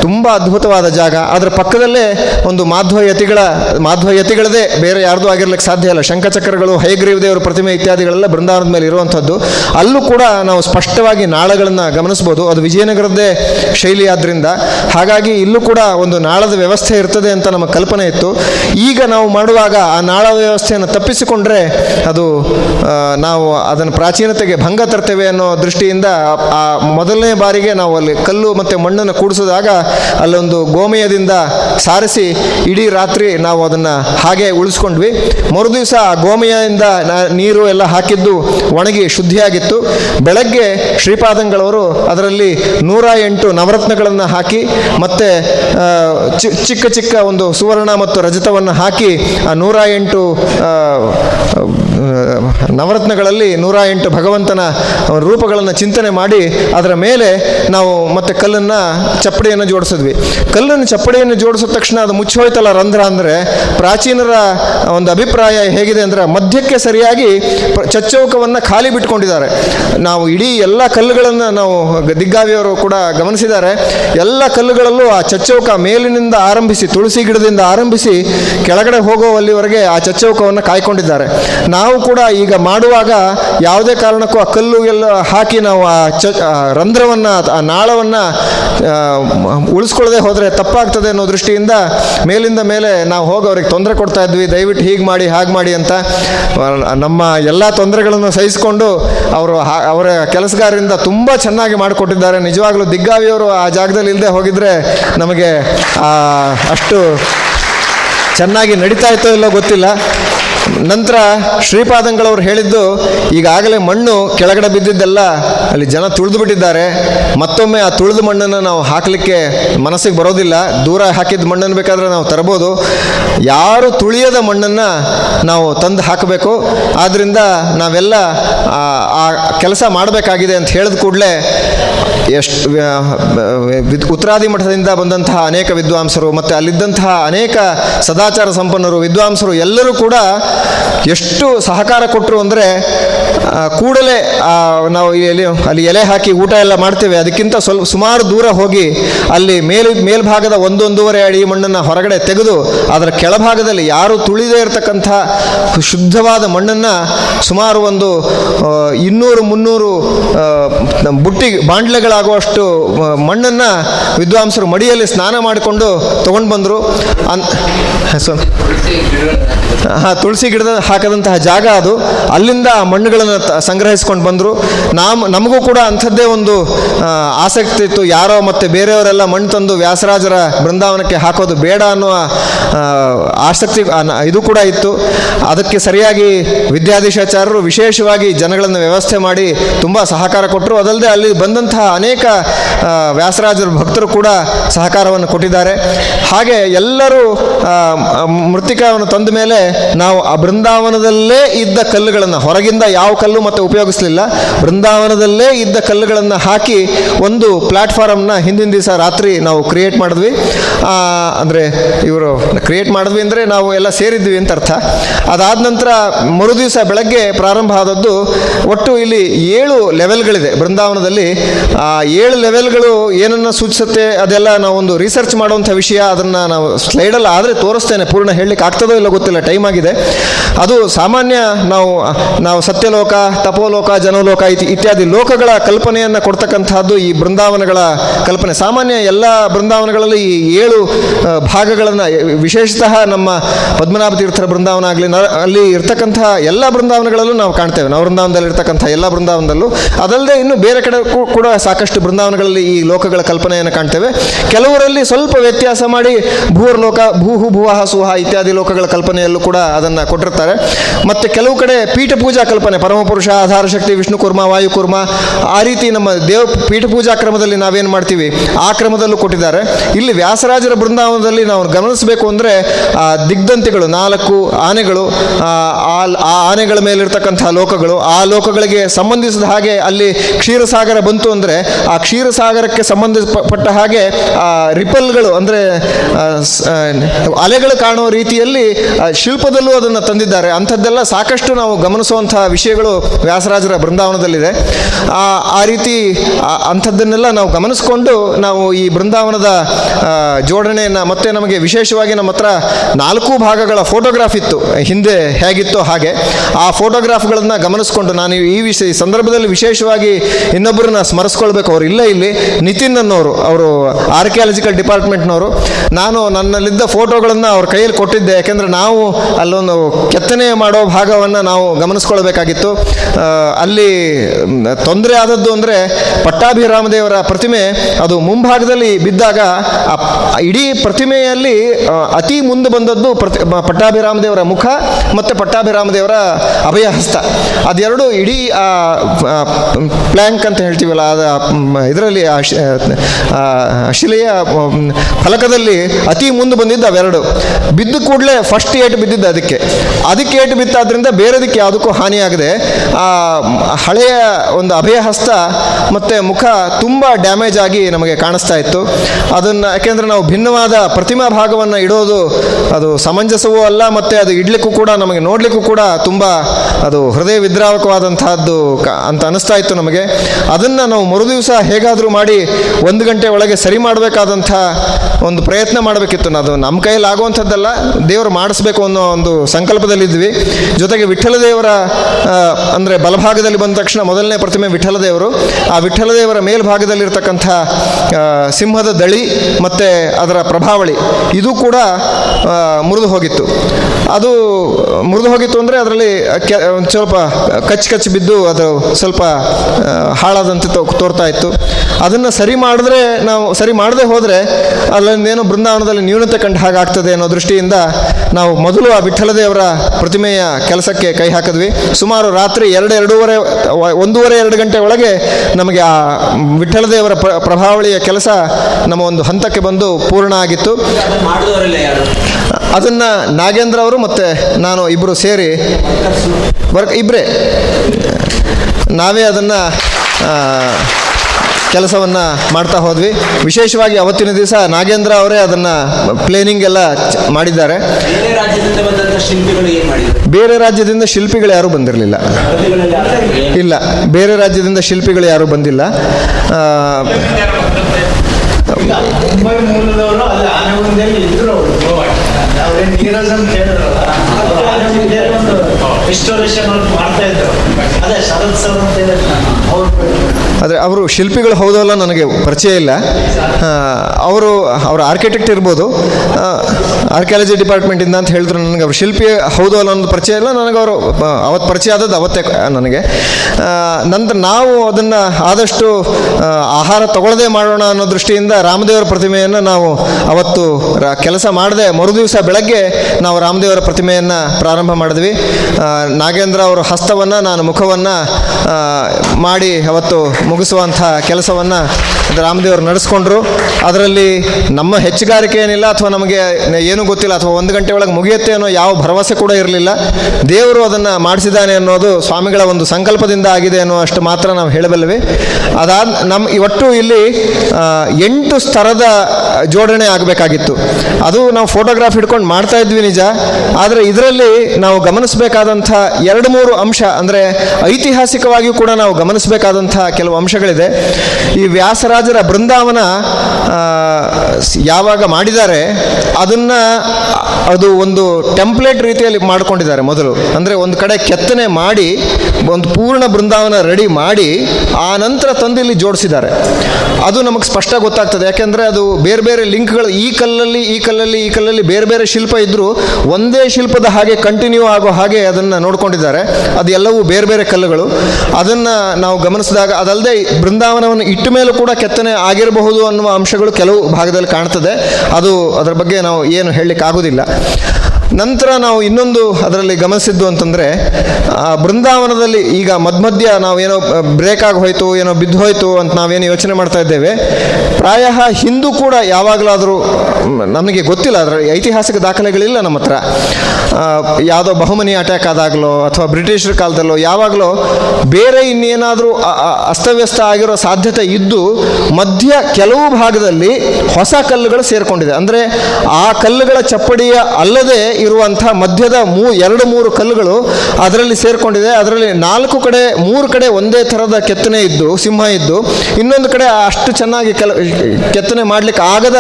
ತುಂಬ ಅದ್ಭುತವಾದ ಜಾಗ. ಅದರ ಪಕ್ಕದಲ್ಲೇ ಒಂದು ಮಾಧ್ವಯತಿಗಳ ಮಾಧ್ವ ಯತಿಗಳದೇ ಬೇರೆ ಯಾರ್ದು ಆಗಿರ್ಲಿಕ್ಕೆ ಸಾಧ್ಯ ಇಲ್ಲ. ಶಂಖಚಕ್ರಗಳು ಹೈಗ್ರೀವ ದೇವರ ಪ್ರತಿಮೆ ಇತ್ಯಾದಿಗಳೆಲ್ಲ ಬೃಂದಾವನದ ಮೇಲೆ ಇರುವಂಥದ್ದು. ಅಲ್ಲೂ ಕೂಡ ನಾವು ಸ್ಪಷ್ಟವಾಗಿ ನಾಳಗಳನ್ನು ಗಮನಿಸ್ಬೋದು ಅದು ವಿಜಯನಗರದ್ದೇ ಶೈಲಿ ಆದ್ದರಿಂದ ಹಾಗಾಗಿ ಇಲ್ಲೂ ಕೂಡ ಒಂದು ನಾಳದ ವ್ಯವಸ್ಥೆ ಇರ್ತದೆ ಅಂತ ನಮ್ಮ ಕಲ್ಪನೆ ಇತ್ತು. ಈಗ ನಾವು ಮಾಡುವಾಗ ಆ ನಾಳ ವ್ಯವಸ್ಥೆಯನ್ನು ತಪ್ಪಿಸಿಕೊಂಡ್ರೆ ಅದು ನಾವು ಅದನ್ನು ಪ್ರಾಚೀನತೆಗೆ ಭಂಗ ತರ್ತೇವೆ ಅನ್ನೋ ದೃಷ್ಟಿಯಿಂದ ಆ ಮೊದಲನೇ ಬಾರಿಗೆ ನಾವು ಅಲ್ಲಿ ಕಲ್ಲು ಮತ್ತು ಮಣ್ಣನ್ನು ಕೂಡಿಸಿದಾಗ ಅಲ್ಲೊಂದು ಗೋಮಯದಿಂದ ಸಾರಿಸಿ ಇಡೀ ರಾತ್ರಿ ನಾವು ಅದನ್ನು ಹಾಗೆ ಉಳಿಸ್ಕೊಂಡ್ವಿ. ಮರುದಿವಸ ಆ ಗೋಮಯದಿಂದ ನೀರು ಎಲ್ಲ ಹಾಕಿದ್ದು ಒಣಗಿ ಶುದ್ಧಿಯಾಗಿತ್ತು. ಬೆಳಗ್ಗೆ ಶ್ರೀಪಾದಂಗಳವರು ಅದರಲ್ಲಿ ನೂರ ಎಂಟು ನವರತ್ನಗಳನ್ನು ಹಾಕಿ, ಮತ್ತೆ ಚಿಕ್ಕ ಚಿಕ್ಕ ಒಂದು ಸುವರ್ಣ ಮತ್ತು ರಜತವನ್ನು ಹಾಕಿ, ಆ ನೂರ ಎಂಟು ನವರತ್ನಗಳಲ್ಲಿ ನೂರ ಎಂಟು ಭಗವಂತನ ರೂಪಗಳನ್ನು ಚಿಂತನೆ ಮಾಡಿ, ಅದರ ಮೇಲೆ ನಾವು ಮತ್ತೆ ಕಲ್ಲನ್ನು, ಚಪ್ಪಡಿಯನ್ನು ಜೋಡಿಸಿದ್ವಿ. ಕಲ್ಲನ್ನು ಚಪ್ಪಡಿಯನ್ನು ಜೋಡಿಸಿದ ತಕ್ಷಣ ಅದು ಮುಚ್ಚೋಯ್ತಲ್ಲ ರಂಧ್ರ ಅಂದರೆ ಪ್ರಾಚೀನರ ಒಂದು ಅಭಿಪ್ರಾಯ ಹೇಗಿದೆ ಅಂದರೆ ಮಧ್ಯಕ್ಕೆ ಸರಿಯಾಗಿ ಚಚ್ಚೌಕವನ್ನು ಖಾಲಿ ಬಿಟ್ಕೊಂಡಿದ್ದಾರೆ. ನಾವು ಇಡೀ ಎಲ್ಲ ಕಲ್ಲುಗಳನ್ನು ನಾವು ದಿಗ್ಗಾವಿಯವರು ಕೂಡ ಗಮನಿಸಿದ್ದಾರೆ. ಎಲ್ಲ ಕಲ್ಲುಗಳಲ್ಲೂ ಆ ಚಚ್ಚೌಕ ಮೇಲಿನಿಂದ ಆರಂಭಿಸಿ, ತುಳಸಿ ಗಿಡದಿಂದ ಆರಂಭಿಸಿ ಕೆಳಗಡೆ ಹೋಗುವಲ್ಲಿವರೆಗೆ ಆ ಚಚ್ಚೌಕವನ್ನು ಕಾಯ್ಕೊಂಡಿದ್ದಾರೆ. ನಾವು ಕೂಡ ಈಗ ಮಾಡುವಾಗ ಯಾವುದೇ ಕಾರಣಕ್ಕೂ ಆ ಕಲ್ಲು ಎಲ್ಲ ಹಾಕಿ ನಾವು ಆ ಚ ರಂಧ್ರವನ್ನು, ಆ ನಾಳವನ್ನು ಉಳಿಸ್ಕೊಳ್ಳದೆ ಹೋದರೆ ತಪ್ಪಾಗ್ತದೆ ಅನ್ನೋ ದೃಷ್ಟಿಯಿಂದ ಮೇಲಿಂದ ಮೇಲೆ ನಾವು ಹೋಗಿ ಅವ್ರಿಗೆ ತೊಂದರೆ ಕೊಡ್ತಾ ಇದ್ವಿ, ದಯವಿಟ್ಟು ಹೀಗೆ ಮಾಡಿ, ಹಾಗೆ ಮಾಡಿ ಅಂತ. ನಮ್ಮ ಎಲ್ಲ ತೊಂದರೆಗಳನ್ನು ಸಹಿಸಿಕೊಂಡು ಅವರು ಅವರ ಕೆಲಸಗಾರರಿಂದ ತುಂಬ ಚೆನ್ನಾಗಿ ಮಾಡಿಕೊಟ್ಟಿದ್ದಾರೆ. ನಿಜವಾಗ್ಲೂ ದಿಗ್ಗಾವಿಯವರು ಆ ಜಾಗದಲ್ಲಿ ಇಲ್ಲದೆ ಹೋಗಿದ್ರೆ ನಮಗೆ ಅಷ್ಟು ಚೆನ್ನಾಗಿ ನಡೀತಾ ಇತ್ತೋ ಇಲ್ಲೋ ಗೊತ್ತಿಲ್ಲ. ನಂತರ ಶ್ರೀಪಾದಂಗಳವರು ಹೇಳಿದ್ದು, ಈಗಾಗಲೇ ಮಣ್ಣು ಕೆಳಗಡೆ ಬಿದ್ದಿದ್ದೆಲ್ಲ ಅಲ್ಲಿ ಜನ ತುಳಿದು ಬಿಟ್ಟಿದ್ದಾರೆ. ಮತ್ತೊಮ್ಮೆ ಆ ತುಳಿದ ಮಣ್ಣನ್ನು ನಾವು ಹಾಕಲಿಕ್ಕೆ ಮನಸ್ಸಿಗೆ ಬರೋದಿಲ್ಲ. ದೂರ ಹಾಕಿದ ಮಣ್ಣನ್ನು ಬೇಕಾದರೆ ನಾವು ತರಬೋದು. ಯಾರು ತುಳಿಯದ ಮಣ್ಣನ್ನು ನಾವು ತಂದು ಹಾಕಬೇಕು. ಆದ್ದರಿಂದ ನಾವೆಲ್ಲ, ಆ ಕೆಲಸ ಮಾಡಬೇಕಾಗಿದೆ ಅಂತ ಹೇಳಿದ ಕೂಡಲೇ ಎಷ್ಟು ಉತ್ತರಾದಿ ಮಠದಿಂದ ಬಂದಂತಹ ಅನೇಕ ವಿದ್ವಾಂಸರು ಮತ್ತು ಅಲ್ಲಿದ್ದಂತಹ ಅನೇಕ ಸದಾಚಾರ ಸಂಪನ್ನರು, ವಿದ್ವಾಂಸರು ಎಲ್ಲರೂ ಕೂಡ ಎಷ್ಟು ಸಹಕಾರ ಕೊಟ್ಟರು ಅಂದರೆ ಕೂಡಲೇ ನಾವು ಎಲೆ, ಅಲ್ಲಿ ಎಲೆ ಹಾಕಿ ಊಟ ಎಲ್ಲ ಮಾಡ್ತೇವೆ. ಅದಕ್ಕಿಂತ ಸ್ವಲ್ಪ ಸುಮಾರು ದೂರ ಹೋಗಿ ಅಲ್ಲಿ ಮೇಲ್, ಮೇಲ್ಭಾಗದ ಒಂದೊಂದೂವರೆ ಅಡಿ ಮಣ್ಣನ್ನು ಹೊರಗಡೆ ತೆಗೆದು, ಅದರ ಕೆಳಭಾಗದಲ್ಲಿ ಯಾರು ತುಳಿದೇ ಇರತಕ್ಕಂಥ ಶುದ್ಧವಾದ ಮಣ್ಣನ್ನು ಸುಮಾರು ಒಂದು ಇನ್ನೂರು, ಮುನ್ನೂರು ಬುಟ್ಟಿ ಬಾಂಡ್ಲೆಗಳಾಗುವಷ್ಟು ಮಣ್ಣನ್ನು ವಿದ್ವಾಂಸರು ಮಡಿಯಲ್ಲಿ ಸ್ನಾನ ಮಾಡಿಕೊಂಡು ತಗೊಂಡು ಬಂದರು ಅನ್ ಹಾ ತುಳಸಿ ಗಿಡದ ಹಾಕದಂತಹ ಜಾಗ ಅದು. ಅಲ್ಲಿಂದ ಆ ಮಣ್ಣುಗಳನ್ನು ಸಂಗ್ರಹಿಸ್ಕೊಂಡು ಬಂದರು. ನಮ್ಮ ನಮಗೂ ಕೂಡ ಅಂಥದ್ದೇ ಒಂದು ಆಸಕ್ತಿ ಇತ್ತು. ಯಾರೋ ಮತ್ತು ಬೇರೆಯವರೆಲ್ಲ ಮಣ್ಣು ತಂದು ವ್ಯಾಸರಾಜರ ಬೃಂದಾವನಕ್ಕೆ ಹಾಕೋದು ಬೇಡ ಅನ್ನುವ ಆ, ಆಸಕ್ತಿ ಆ, ಇದು ಕೂಡ ಇತ್ತು. ಅದಕ್ಕೆ ಸರಿಯಾಗಿ ವಿದ್ಯಾಧೀಶಾಚಾರ್ಯರು ವಿಶೇಷವಾಗಿ ಜನಗಳನ್ನು ವ್ಯವಸ್ಥೆ ಮಾಡಿ ತುಂಬ ಸಹಕಾರ ಕೊಟ್ಟರು ಅದಲ್ಲದೆ ಅಲ್ಲಿ ಬಂದಂತಹ ಅನೇಕ ವ್ಯಾಸರಾಜರ ಭಕ್ತರು ಕೂಡ ಸಹಕಾರವನ್ನು ಕೊಟ್ಟಿದ್ದಾರೆ. ಹಾಗೆ ಎಲ್ಲರೂ ಮೃತಿಕಾವನ್ನು ತಂದ ಮೇಲೆ ನಾವು ಆ ಬೃಂದಾವನದಲ್ಲೇ ಇದ್ದ ಕಲ್ಲುಗಳನ್ನು, ಹೊರಗಿಂದ ಯಾವ ಕಲ್ಲು ಮತ್ತೆ ಉಪಯೋಗಿಸಲಿಲ್ಲ, ಬೃಂದಾವನದಲ್ಲೇ ಇದ್ದ ಕಲ್ಲುಗಳನ್ನು ಹಾಕಿ ಒಂದು ಪ್ಲಾಟ್ಫಾರಮ್ನ ಹಿಂದಿನ ದಿವಸ ರಾತ್ರಿ ನಾವು ಕ್ರಿಯೇಟ್ ಮಾಡಿದ್ವಿ. ಅಂದರೆ ಇವರು ಕ್ರಿಯೇಟ್ ಮಾಡಿದ್ವಿ ಅಂದರೆ ನಾವು ಎಲ್ಲ ಸೇರಿದ್ವಿ ಅಂತ ಅರ್ಥ. ಅದಾದ ನಂತರ ಮರುದಿವಸ ಬೆಳಗ್ಗೆ ಪ್ರಾರಂಭ ಆದದ್ದು ಒಟ್ಟು ಇಲ್ಲಿ ಏಳು ಲೆವೆಲ್ಗಳಿದೆ ಬೃಂದಾವನದಲ್ಲಿ. ಆ, ಏಳು ಲೆವೆಲ್ಗಳು ಏನನ್ನ ಸೂಚಿಸುತ್ತೆ ಅದೆಲ್ಲ ನಾವು ಒಂದು ರಿಸರ್ಚ್ ಮಾಡುವಂಥ ವಿಷಯ, ಅದನ್ನು ನಾವು ಸ್ಲೈಡಲ್ಲಿ ಆದರೆ ತೋರಿಸ್ತೇನೆ, ಪೂರ್ಣ ಹೇಳಲಿಕ್ಕೆ ಆಗ್ತದೋ ಇಲ್ಲ ಗೊತ್ತಿಲ್ಲ. ಟೈಮ್ ಆಗಿದೆ. ಅದು ಸಾಮಾನ್ಯ ನಾವು ನಾವು ಸತ್ಯಲೋಕ, ತಪೋಲೋಕ, ಜನಲೋಕ ಇತಿ, ಇತ್ಯಾದಿ ಲೋಕಗಳ ಕಲ್ಪನೆಯನ್ನು ಕೊಡ್ತಕ್ಕಂಥದ್ದು ಈ ಬೃಂದಾವನಗಳ ಕಲ್ಪನೆ. ಸಾಮಾನ್ಯ ಎಲ್ಲ ಬೃಂದಾವನಗಳಲ್ಲಿ ಈ ಏಳು ಭಾಗಗಳನ್ನು, ವಿಶೇಷತಃ ನಮ್ಮ ಪದ್ಮನಾಭ ತೀರ್ಥರ ಬೃಂದಾವನ ಆಗಲಿ ಅಲ್ಲಿ ಇರ್ತಕ್ಕಂತಹ ಎಲ್ಲ ಬೃಂದಾವನಗಳಲ್ಲೂ ನಾವು ಕಾಣ್ತೇವೆ. ಬೃಂದಾವನದಲ್ಲಿ ಇರ್ತಕ್ಕಂಥ ಎಲ್ಲ ಬೃಂದಾವನದಲ್ಲೂ. ಅದಲ್ಲದೆ ಇನ್ನು ಬೇರೆ ಕಡೆ ಕೂಡ ಸಾಕಷ್ಟು ಬೃಂದಾವನಗಳಲ್ಲಿ ಈ ಲೋಕಗಳ ಕಲ್ಪನೆಯನ್ನು ಕಾಣ್ತೇವೆ. ಕೆಲವರಲ್ಲಿ ಸ್ವಲ್ಪ ವ್ಯತ್ಯಾಸ ಮಾಡಿ ಭೂರ್ಲೋಕ ಭೂಹು, ಭುವಹ ಸುಹ ಇತ್ಯಾದಿ ಲೋಕಗಳ ಕಲ್ಪನೆಯಲ್ಲೂ ಕೂಡ ಅದನ್ನು ಕೊಟ್ಟಿರ್ತಾರೆ. ಮತ್ತು ಕೆಲವು ಕಡೆ ಪೀಠ ಪೂಜಾ ಕಲ್ಪನೆ ಪರಮಪುರುಷ ಆಧಾರ ಶಕ್ತಿ, ವಿಷ್ಣು ಕುರ್ಮ, ವಾಯು ಕುರ್ಮ, ಆ ರೀತಿ ನಮ್ಮ ದೇವ ಪೀಠ ಪೂಜಾ ಕ್ರಮದಲ್ಲಿ ನಾವೇನು ಮಾಡ್ತೀವಿ, ಆ ಕ್ರಮದಲ್ಲೂ ಕೊಟ್ಟಿದ್ದಾರೆ. ಇಲ್ಲಿ ವ್ಯಾಸರಾಜರ ಬೃಂದಾವನದಲ್ಲಿ ನಾವು ಗಮನಿಸಬೇಕು ಅಂದರೆ, ಆ ದಿಗ್ಧಂತಿಗಳು ನಾಲ್ಕು ಆನೆಗಳು, ಆ ಆನೆಗಳ ಮೇಲಿರ್ತಕ್ಕಂಥ ಲೋಕಗಳು, ಆ ಲೋಕಗಳಿಗೆ ಸಂಬಂಧಿಸಿದ ಹಾಗೆ ಅಲ್ಲಿ ಕ್ಷೀರಸಾಗರ ಬಂತು ಅಂದರೆ, ಆ ಕ್ಷೀರಸಾಗರಕ್ಕೆ ಸಂಬಂಧಪಟ್ಟ ಹಾಗೆ ರಿಪಲ್ಗಳು ಅಂದರೆ ಅಲೆಗಳು ಕಾಣುವ ರೀತಿಯಲ್ಲಿ ಶಿಲ್ಪದಲ್ಲೂ ಅದನ್ನು ತಂದಿದ್ದಾರೆ. ಅಂಥದ್ದೆಲ್ಲ ಸಾಕಷ್ಟು ನಾವು ಗಮನಿಸುವಂತಹ ವಿಷಯಗಳು ವ್ಯಾಸರಾಜರ ಬೃಂದಾವನದಲ್ಲಿದೆ. ಆ ರೀತಿ ಅಂಥದ್ದನ್ನೆಲ್ಲ ನಾವು ಗಮನಿಸ್ಕೊಂಡು ನಾವು ಈ ಬೃಂದಾವನದ ಜೋಡಣೆಯನ್ನು ಮತ್ತೆ ನಮಗೆ ವಿಶೇಷವಾಗಿ ನಮ್ಮ ಹತ್ರ ನಾಲ್ಕು ಭಾಗಗಳ ಫೋಟೋಗ್ರಾಫ್ ಇತ್ತು. ಹಿಂದೆ ಹೇಗಿತ್ತೋ ಹಾಗೆ. ಆ ಫೋಟೋಗ್ರಾಫ್ಗಳನ್ನು ಗಮನಿಸ್ಕೊಂಡು ನಾನು ಈ ವಿಷಯ ಸಂದರ್ಭದಲ್ಲಿ ವಿಶೇಷವಾಗಿ ಇನ್ನೊಬ್ಬರನ್ನ ಸ್ಮರಿಸ್ಕೊಳ್ಬೇಕು. ಅವರು ಇಲ್ಲ ಇಲ್ಲಿ ನಿತಿನ್ ಅನ್ನೋರು, ಅವರು ಆರ್ಕಿಯಾಲಜಿಕಲ್ ಡಿಪಾರ್ಟ್ಮೆಂಟ್ನವರು. ನಾನು ನನ್ನಲ್ಲಿದ್ದ ಫೋಟೋಗಳನ್ನು ಅವ್ರ ಕೈಯಲ್ಲಿ ಕೊಟ್ಟಿದ್ದೆ. ಯಾಕೆಂದರೆ ನಾವು ಅಲ್ಲೊಂದು ಕೆತ್ತನೆ ಮಾಡೋ ಭಾಗವನ್ನು ನಾವು ಗಮನಿಸ್ಕೊಳ್ಬೇಕಾಗಿತ್ತು. ಅಲ್ಲಿ ತೊಂದರೆ ಆದದ್ದು ಅಂದರೆ ಪಟ್ಟಾಭಿರಾಮದೇವರ ಪ್ರತಿಮೆ ಅದು ಮುಂಭಾಗದಲ್ಲಿ ಬಿದ್ದಾಗ ಇಡೀ ಪ್ರತಿಮೆಯಲ್ಲಿ ಅತಿ ಮುಂದೆ ಬಂದದ್ದು ಪ್ರತಿ ಪಟ್ಟಾಭಿರಾಮದೇವರ ಮುಖ ಮತ್ತು ಪಟ್ಟಾಭಿರಾಮದೇವರ ಅಭಯ ಹಸ್ತ ಅದೆರಡು ಇಡೀ, ಆ ಪ್ಲ್ಯಾಂಕ್ ಅಂತ ಹೇಳ್ತೀವಲ್ಲ, ಅದ ಇದರಲ್ಲಿ ಆ ಶಿಲೆಯ ಫಲಕದಲ್ಲಿ ಅತಿ ಮುಂದೆ ಬಂದಿದ್ದ ಅವೆರಡು. ಬಿದ್ದ ಕೂಡಲೇ ಫಸ್ಟ್ ಏಟು ಬಿದ್ದಿದ್ದು ಅದಕ್ಕೆ. ಅದಕ್ಕೆ ಏಟು ಬಿತ್ತಾದ್ರಿಂದ ಬೇರೆದಕ್ಕೆ ಯಾವುದಕ್ಕೂ ಹಾನಿಯಾಗದೆ, ಆ, ಹಳೆಯ ಒಂದು ಅಭಯ ಹಸ್ತ ಮತ್ತು ಮುಖ ತುಂಬ ಡ್ಯಾಮೇಜ್ ಆಗಿ ನಮಗೆ ಕಾಣಿಸ್ತಾ ಇತ್ತು. ಅದನ್ನು, ಯಾಕೆಂದರೆ ನಾವು ಭಿನ್ನವಾದ ಪ್ರತಿಮಾ ಭಾಗವನ್ನು ಇಡೋದು ಅದು ಸಮಂಜಸವೂ ಅಲ್ಲ, ಮತ್ತು ಅದು ಇಡಲಿಕ್ಕೂ ಕೂಡ, ನಮಗೆ ನೋಡಲಿಕ್ಕೂ ಕೂಡ ತುಂಬ ಅದು ಹೃದಯ ವಿದ್ರಾವಕವಾದಂತಹದ್ದು ಅಂತ ಅನಿಸ್ತಾ ಇತ್ತು ನಮಗೆ. ಅದನ್ನು ನಾವು ಮರುದಿವಸ ಹೇಗಾದರೂ ಮಾಡಿ ಒಂದು ಗಂಟೆ ಒಳಗೆ ಸರಿ ಮಾಡಬೇಕಾದಂಥ ಒಂದು ಪ್ರಯತ್ನ ಮಾಡಬೇಕಿತ್ತು. ಅದು ನಮ್ಮ ಕೈಯಲ್ಲಿ ಆಗುವಂಥದ್ದಲ್ಲ, ದೇವರು ಮಾಡಿಸ್ಬೇಕು ಅನ್ನೋ ಒಂದು ಸಂಕಲ್ಪದಲ್ಲಿದ್ವಿ. ಜೊತೆಗೆ ವಿಠಲದೇವರ ಅಂದರೆ ಬಲಭಾಗದಲ್ಲಿ ಬಂದ ತಕ್ಷಣ ಮೊದಲನೇ ಪ್ರತಿಮೆ ವಿಠಲದೇವರು. ಆ ವಿಠಲದೇವರ ಮೇಲ್ಭಾಗದಲ್ಲಿರ್ತಕ್ಕಂಥ ಸಿಂಹದ ದಳಿ ಮತ್ತು ಅದರ ಪ್ರಭಾವಳಿ, ಇದು ಕೂಡ ಮುರಿದು ಹೋಗಿತ್ತು. ಅದು ಮುರಿದು ಹೋಗಿತ್ತು ಅಂದರೆ ಅದರಲ್ಲಿ ಸ್ವಲ್ಪ ಕಚ್ ಕಚ್ ಬಿದ್ದು ಅದು ಸ್ವಲ್ಪ ಹಾಳಾದಂತೆ ತೋರ್ತಾ ಇತ್ತು. ಅದನ್ನು ಸರಿ ಮಾಡಿದ್ರೆ ನಾವು, ಸರಿ ಮಾಡದೆ ಹೋದರೆ ಅಲ್ಲೊಂದೇನೋ ಬೃಂದಾವನದಲ್ಲಿ ನ್ಯೂನತೆ ಕಂಡು ಹಾಗಾಗ್ತದೆ ಅನ್ನೋ ದೃಷ್ಟಿಯಿಂದ ನಾವು ಮೊದಲು ಆ ವಿಠಲದೇವರ ಪ್ರತಿಮೆಯ ಕೆಲಸಕ್ಕೆ ಕೈ ಹಾಕಿದ್ವಿ. ಸುಮಾರು ರಾತ್ರಿ ಎರಡು ಎರಡೂವರೆ ಒಂದೂವರೆ ಎರಡು ಗಂಟೆ ಒಳಗೆ ನಮಗೆ ಆ ವಿಠಲದೇವರ ಪ್ರ ಪ್ರಭಾವಳಿಯ ಕೆಲಸ ನಮ್ಮ ಒಂದು ಹಂತಕ್ಕೆ ಬಂದು ಪೂರ್ಣ ಆಗಿತ್ತು. ಅದನ್ನ ಅದನ್ನು ನಾಗೇಂದ್ರ ಅವರು ಮತ್ತು ನಾನು ಇಬ್ಬರು ಸೇರಿ ವರ್ಕ್ ಇಬ್ಬರೇ ನಾವೇ ಅದನ್ನು ಕೆಲಸವನ್ನು ಮಾಡ್ತಾ ಹೋದ್ವಿ. ವಿಶೇಷವಾಗಿ ಅವತ್ತಿನ ದಿವಸ ನಾಗೇಂದ್ರ ಅವರೇ ಅದನ್ನು ಪ್ಲೇನಿಂಗ್ ಎಲ್ಲ ಮಾಡಿದ್ದಾರೆ. ಬೇರೆ ರಾಜ್ಯದಿಂದ ಬಂದಂತ ಶಿಲ್ಪಿಗಳು ಏನ್ ಮಾಡಿದ್ರು? ಬೇರೆ ರಾಜ್ಯದಿಂದ ಶಿಲ್ಪಿಗಳು ಯಾರೂ ಬಂದಿರಲಿಲ್ಲ. ಇಲ್ಲ ಬೇರೆ ರಾಜ್ಯದಿಂದ ಶಿಲ್ಪಿಗಳು ಯಾರೂ ಬಂದಿಲ್ಲ. ಮಾಡ್ತಾ ಇದ್ರು. ಅದೇ ಶರತ್ ಸರ್ ಅಂತ ಹೇಳಿದ್ರು ಅವ್ರು. ಆದರೆ ಅವರು ಶಿಲ್ಪಿಗಳು ಹೌದಲ್ಲ ನನಗೆ ಪರಿಚಯ ಇಲ್ಲ. ಅವರು ಅವರು ಆರ್ಕಿಟೆಕ್ಟ್ ಇರ್ಬೋದು. ಆರ್ಕಿಯಾಲಜಿ ಡಿಪಾರ್ಟ್ಮೆಂಟಿಂದ ಅಂತ ಹೇಳಿದ್ರು ನನಗೆ ಅವರು ಶಿಲ್ಪಿ ಹೌದು ಅಲ್ಲ ಅನ್ನೋದು ಪರಿಚಯ ಇಲ್ಲ. ನನಗೆ ಅವರು ಅವತ್ತು ಪರಿಚಯ ಆದದ್ದು ಅವತ್ತೇ ನನಗೆ. ನಂತರ ನಾವು ಅದನ್ನು ಆದಷ್ಟು ಆಹಾರ ತಗೊಳ್ಳದೆ ಮಾಡೋಣ ಅನ್ನೋ ದೃಷ್ಟಿಯಿಂದ ರಾಮದೇವರ ಪ್ರತಿಮೆಯನ್ನು ನಾವು ಅವತ್ತು ಕೆಲಸ ಮಾಡದೆ ಮರುದಿವಸ ಬೆಳಗ್ಗೆ ನಾವು ರಾಮದೇವರ ಪ್ರತಿಮೆಯನ್ನು ಪ್ರಾರಂಭ ಮಾಡಿದ್ವಿ. ನಾಗೇಂದ್ರ ಅವರ ಹಸ್ತವನ್ನು, ನಾನು ಮುಖವನ್ನು ಮಾಡಿ ಅವತ್ತು ಮುಗಿಸುವಂಥ ಕೆಲಸವನ್ನು ರಾಮದೇವರು ನಡೆಸ್ಕೊಂಡ್ರು. ಅದರಲ್ಲಿ ನಮ್ಮ ಹೆಚ್ಚುಗಾರಿಕೆ ಏನಿಲ್ಲ ಅಥವಾ ನಮಗೆ ಏನೂ ಗೊತ್ತಿಲ್ಲ ಅಥವಾ ಒಂದು ಗಂಟೆ ಒಳಗೆ ಮುಗಿಯುತ್ತೆ ಅನ್ನೋ ಯಾವ ಭರವಸೆ ಕೂಡ ಇರಲಿಲ್ಲ. ದೇವರು ಅದನ್ನು ಮಾಡಿಸಿದ್ದಾನೆ ಅನ್ನೋದು ಸ್ವಾಮಿಗಳ ಒಂದು ಸಂಕಲ್ಪದಿಂದ ಆಗಿದೆ ಅನ್ನೋ ಅಷ್ಟು ಮಾತ್ರ ನಾವು ಹೇಳಬಲ್ಲವೆ. ಅದಾದ ನಮ್ಮ ಒಟ್ಟು ಇಲ್ಲಿ ಎಂಟು ಸ್ತರದ ಜೋಡಣೆ ಆಗಬೇಕಾಗಿತ್ತು. ಅದು ನಾವು ಫೋಟೋಗ್ರಾಫ್ ಹಿಡ್ಕೊಂಡು ಮಾಡ್ತಾ ಇದ್ವಿ ನಿಜ. ಆದರೆ ಇದರಲ್ಲಿ ನಾವು ಗಮನಿಸಬೇಕಾದಂಥ ಎರಡು ಮೂರು ಅಂಶ, ಅಂದರೆ ಐತಿಹಾಸಿಕವಾಗಿಯೂ ಕೂಡ ನಾವು ಗಮನಿಸಬೇಕಾದಂಥ ಕೆಲವು ಅಂಶಗಳಿದೆ. ಈ ವ್ಯಾಸರಾಜರ ಬೃಂದಾವನ ಯಾವಾಗ ಮಾಡಿದ್ದಾರೆ, ಅದನ್ನು, ಅದು ಒಂದು ಟೆಂಪ್ಲೇಟ್ ರೀತಿಯಲ್ಲಿ ಮಾಡ್ಕೊಂಡಿದ್ದಾರೆ ಮೊದಲು. ಅಂದರೆ ಒಂದು ಕಡೆ ಕೆತ್ತನೆ ಮಾಡಿ, ಒಂದು ಪೂರ್ಣ ಬೃಂದಾವನ ರೆಡಿ ಮಾಡಿ, ಆ ನಂತರ ತಂದು ಇಲ್ಲಿ ಜೋಡಿಸಿದ್ದಾರೆ. ಅದು ನಮಗೆ ಸ್ಪಷ್ಟ ಗೊತ್ತಾಗ್ತದೆ. ಯಾಕೆಂದರೆ ಅದು ಬೇರೆ ಬೇರೆ ಲಿಂಕ್ಗಳು, ಈ ಕಲ್ಲಲ್ಲಿ ಈ ಕಲ್ಲಲ್ಲಿ ಈ ಕಲ್ಲಲ್ಲಿ ಬೇರೆ ಬೇರೆ ಶಿಲ್ಪ ಇದ್ದರೂ ಒಂದೇ ಶಿಲ್ಪದ ಹಾಗೆ ಕಂಟಿನ್ಯೂ ಆಗೋ ಹಾಗೆ ಅದನ್ನು ನೋಡ್ಕೊಂಡಿದ್ದಾರೆ. ಅದೆಲ್ಲವೂ ಬೇರೆ ಬೇರೆ ಕಲ್ಲುಗಳು. ಅದನ್ನು ನಾವು ಗಮನಿಸಿದಾಗ ಅದಲ್ಲದೆ ಬೃಂದಾವನವನ್ನು ಇಟ್ಟ ಮೇಲೂ ಕೂಡ ಕೆತ್ತನೆ ಆಗಿರಬಹುದು ಅನ್ನುವ ಅಂಶಗಳು ಕೆಲವು ಭಾಗದಲ್ಲಿ ಕಾಣ್ತದೆ. ಅದು ಅದರ ಬಗ್ಗೆ ನಾವು ಏನು ಹೇಳಲಿಕ್ಕೆ ಆಗೋದಿಲ್ಲ ನಂತರ ನಾವು ಇನ್ನೊಂದು ಅದರಲ್ಲಿ ಗಮನಿಸಿದ್ದು ಅಂತಂದರೆ, ಆ, ಬೃಂದಾವನದಲ್ಲಿ ಈಗ ಮಧ್ಯ ನಾವು ಏನೋ ಬ್ರೇಕ್ ಆಗಿ ಹೋಯಿತು, ಏನೋ ಬಿದ್ದು ಹೋಯಿತು ಅಂತ ನಾವೇನು ಯೋಚನೆ ಮಾಡ್ತಾ ಇದ್ದೇವೆ. ಪ್ರಾಯ ಹಿಂದೂ ಕೂಡ ಯಾವಾಗಲಾದರೂ ನಮಗೆ ಗೊತ್ತಿಲ್ಲ, ಅದರ ಐತಿಹಾಸಿಕ ದಾಖಲೆಗಳಿಲ್ಲ ನಮ್ಮ ಹತ್ರ. ಯಾವುದೋ ಬಹುಮನಿ ಅಟ್ಯಾಕ್ ಆದಾಗಲೋ ಅಥವಾ ಬ್ರಿಟಿಷರ ಕಾಲದಲ್ಲೋ ಯಾವಾಗಲೋ ಬೇರೆ ಇನ್ನೇನಾದರೂ ಅಸ್ತವ್ಯಸ್ತ ಆಗಿರೋ ಸಾಧ್ಯತೆ ಇದ್ದು, ಮಧ್ಯ ಕೆಲವು ಭಾಗದಲ್ಲಿ ಹೊಸ ಕಲ್ಲುಗಳು ಸೇರಿಕೊಂಡಿದೆ. ಅಂದರೆ ಆ ಕಲ್ಲುಗಳ ಚಪ್ಪಡಿಯ ಅಲ್ಲದೆ ಇರುವಂಥ ಮಧ್ಯದ ಮೂ, ಎರಡು ಮೂರು ಕಲ್ಲುಗಳು ಅದರಲ್ಲಿ ಸೇರಿಕೊಂಡಿದೆ. ಅದರಲ್ಲಿ ನಾಲ್ಕು ಕಡೆ, ಮೂರು ಕಡೆ ಒಂದೇ ಥರದ ಕೆತ್ತನೆ ಇದ್ದು, ಸಿಂಹ ಇದ್ದು, ಇನ್ನೊಂದು ಕಡೆ ಅಷ್ಟು ಚೆನ್ನಾಗಿ ಕೆಲ, ಕೆತ್ತನೆ ಮಾಡಲಿಕ್ಕೆ ಆಗದ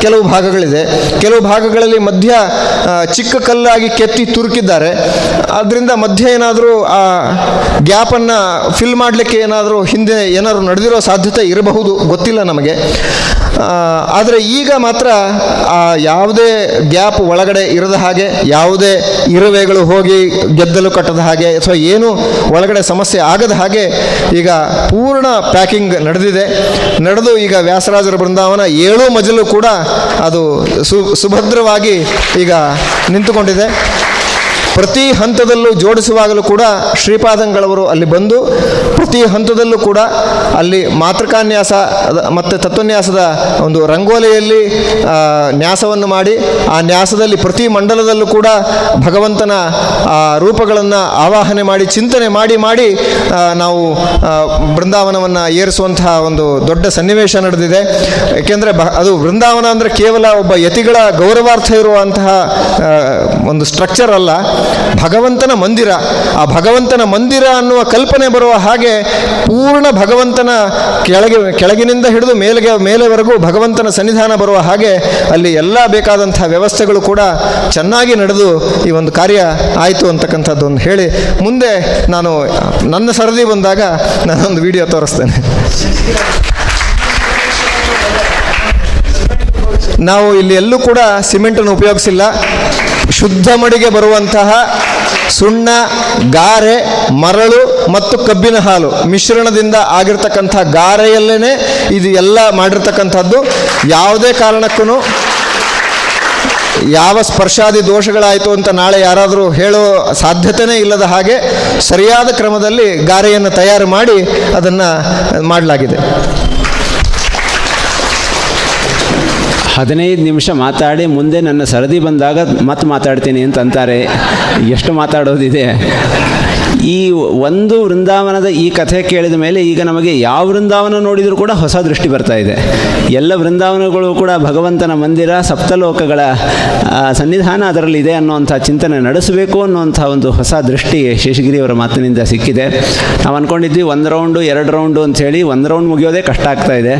ಕೆಲವು ಭಾಗಗಳಿದೆ. ಕೆಲವು ಭಾಗಗಳಲ್ಲಿ ಮಧ್ಯ ಚಿಕ್ಕ ಕಲ್ಲಾಗಿ ಕೆತ್ತಿ ತುರುಕಿದ್ದಾರೆ. ಅದರಿಂದ ಮಧ್ಯೆ ಏನಾದರೂ, ಆ, ಗ್ಯಾಪನ್ನು ಫಿಲ್ ಮಾಡಲಿಕ್ಕೆ ಏನಾದರೂ ಹಿಂದೆ ಏನಾದರೂ ನಡೆದಿರೋ ಸಾಧ್ಯತೆ ಇರಬಹುದು, ಗೊತ್ತಿಲ್ಲ ನಮಗೆ. ಆದರೆ ಈಗ ಮಾತ್ರ ಆ ಯಾವುದೇ ಗ್ಯಾಪ್ ಒಳಗಡೆ ಇರದ ಹಾಗೆ ಯಾವುದೇ ಇರುವೆಗಳು ಹೋಗಿ ಗೆದ್ದಲು ಕಟ್ಟದ ಹಾಗೆ, ಅಥವಾ ಏನು ಒಳಗಡೆ ಸಮಸ್ಯೆ ಆಗದ ಹಾಗೆ ಈಗ ಪೂರ್ಣ ಪ್ಯಾಕಿಂಗ್ ನಡೆದಿದೆ. ನಡೆದು ಈಗ ವ್ಯಾಸರಾಜರ ಬೃಂದಾವನ ಏಳು ಮಜಲು ಕೂಡ ಅದು ಸು, ಸುಭದ್ರವಾಗಿ ಈಗ ನಿಂತುಕೊಂಡಿದೆ. ಪ್ರತಿ ಹಂತದಲ್ಲೂ ಜೋಡಿಸುವಾಗಲೂ ಕೂಡ ಶ್ರೀಪಾದಂಗಳವರು ಅಲ್ಲಿ ಬಂದು ಪ್ರತಿ ಹಂತದಲ್ಲೂ ಕೂಡ ಅಲ್ಲಿ ಮಾತೃಕಾನ್ಯಾಸ ಮತ್ತು ತತ್ವನ್ಯಾಸದ ಒಂದು ರಂಗೋಲೆಯಲ್ಲಿ ನ್ಯಾಸವನ್ನು ಮಾಡಿ, ಆ ನ್ಯಾಸದಲ್ಲಿ ಪ್ರತಿ ಮಂಡಲದಲ್ಲೂ ಕೂಡ ಭಗವಂತನ ರೂಪಗಳನ್ನು ಆವಾಹನೆ ಮಾಡಿ, ಚಿಂತನೆ ಮಾಡಿ ಮಾಡಿ ನಾವು ಬೃಂದಾವನವನ್ನು ಏರಿಸುವಂತಹ ಒಂದು ದೊಡ್ಡ ಸನ್ನಿವೇಶ ನಡೆದಿದೆ. ಏಕೆಂದರೆ ಅದು ಬೃಂದಾವನ ಅಂದರೆ ಕೇವಲ ಒಬ್ಬ ಯತಿಗಳ ಗೌರವಾರ್ಥ ಇರುವಂತಹ ಒಂದು ಸ್ಟ್ರಕ್ಚರ್ ಅಲ್ಲ. ಭಗವಂತನ ಮಂದಿರ, ಆ ಭಗವಂತನ ಮಂದಿರ ಅನ್ನುವ ಕಲ್ಪನೆ ಬರುವ ಹಾಗೆ ಪೂರ್ಣ ಭಗವಂತನ ಕೆಳಗೆ, ಕೆಳಗಿನಿಂದ ಹಿಡಿದು ಮೇಲೆಗೆ, ಮೇಲೆವರೆಗೂ ಭಗವಂತನ ಸನ್ನಿಧಾನ ಬರುವ ಹಾಗೆ ಅಲ್ಲಿ ಎಲ್ಲ ಬೇಕಾದಂಥ ವ್ಯವಸ್ಥೆಗಳು ಕೂಡ ಚೆನ್ನಾಗಿ ನಡೆದು ಈ ಒಂದು ಕಾರ್ಯ ಆಯಿತು ಅಂತಕ್ಕಂಥದ್ದು ಒಂದು ಹೇಳಿ. ಮುಂದೆ ನಾನು ನನ್ನ ಸರದಿ ಬಂದಾಗ ನಾನೊಂದು ವಿಡಿಯೋ ತೋರಿಸ್ತೇನೆ. ನಾವು ಇಲ್ಲಿ ಎಲ್ಲೂ ಕೂಡ ಸಿಮೆಂಟನ್ನು ಉಪಯೋಗಿಸಿಲ್ಲ. ಶುದ್ಧ ಮಡಿಗೆ ಬರುವಂತಹ ಸುಣ್ಣ, ಗಾರೆ ಮರಳು ಮತ್ತು ಕಬ್ಬಿನ ಹಾಲು ಮಿಶ್ರಣದಿಂದ ಆಗಿರ್ತಕ್ಕಂಥ ಗಾರೆಯಲ್ಲೇ ಇದು ಎಲ್ಲ ಮಾಡಿರ್ತಕ್ಕಂಥದ್ದು. ಯಾವುದೇ ಕಾರಣಕ್ಕೂ ಯಾವ ಸ್ಪರ್ಶಾದಿ ದೋಷಗಳಾಯಿತು ಅಂತ ನಾಳೆ ಯಾರಾದರೂ ಹೇಳೋ ಸಾಧ್ಯತೆಯೇ ಇಲ್ಲದ ಹಾಗೆ ಸರಿಯಾದ ಕ್ರಮದಲ್ಲಿ ಗಾರೆಯನ್ನು ತಯಾರು ಮಾಡಿ ಅದನ್ನು ಮಾಡಲಾಗಿದೆ. ಹದಿನೈದು ನಿಮಿಷ ಮಾತಾಡಿ ಮುಂದೆ ನನ್ನ ಸರದಿ ಬಂದಾಗ ಮತ್ತೆ ಮಾತಾಡ್ತೀನಿ ಅಂತಂತಾರೆ ಎಷ್ಟು ಮಾತಾಡೋದಿದೆ? ಈ ಒಂದು ವೃಂದಾವನದ ಈ ಕಥೆ ಕೇಳಿದ ಮೇಲೆ ಈಗ ನಮಗೆ ಯಾವ ವೃಂದಾವನ ನೋಡಿದರೂ ಕೂಡ ಹೊಸ ದೃಷ್ಟಿ ಬರ್ತಾ ಇದೆ. ಎಲ್ಲ ವೃಂದಾವನಗಳು ಕೂಡ ಭಗವಂತನ ಮಂದಿರ, ಸಪ್ತಲೋಕಗಳ ಸನ್ನಿಧಾನ ಸನ್ನಿಧಾನ ಅದರಲ್ಲಿದೆ ಅನ್ನುವಂಥ ಚಿಂತನೆ ನಡೆಸಬೇಕು ಅನ್ನುವಂಥ ಒಂದು ಹೊಸ ದೃಷ್ಟಿ ಶೇಷಗಿರಿಯವರ ಮಾತಿನಿಂದ ಸಿಕ್ಕಿದೆ. ನಾವು ಅಂದ್ಕೊಂಡಿದ್ವಿ ಒಂದು ರೌಂಡು, ಎರಡು ರೌಂಡು ಅಂಥೇಳಿ ಒಂದು ರೌಂಡ್ ಮುಗಿಯೋದೇ ಕಷ್ಟ ಆಗ್ತಾ ಇದೆ.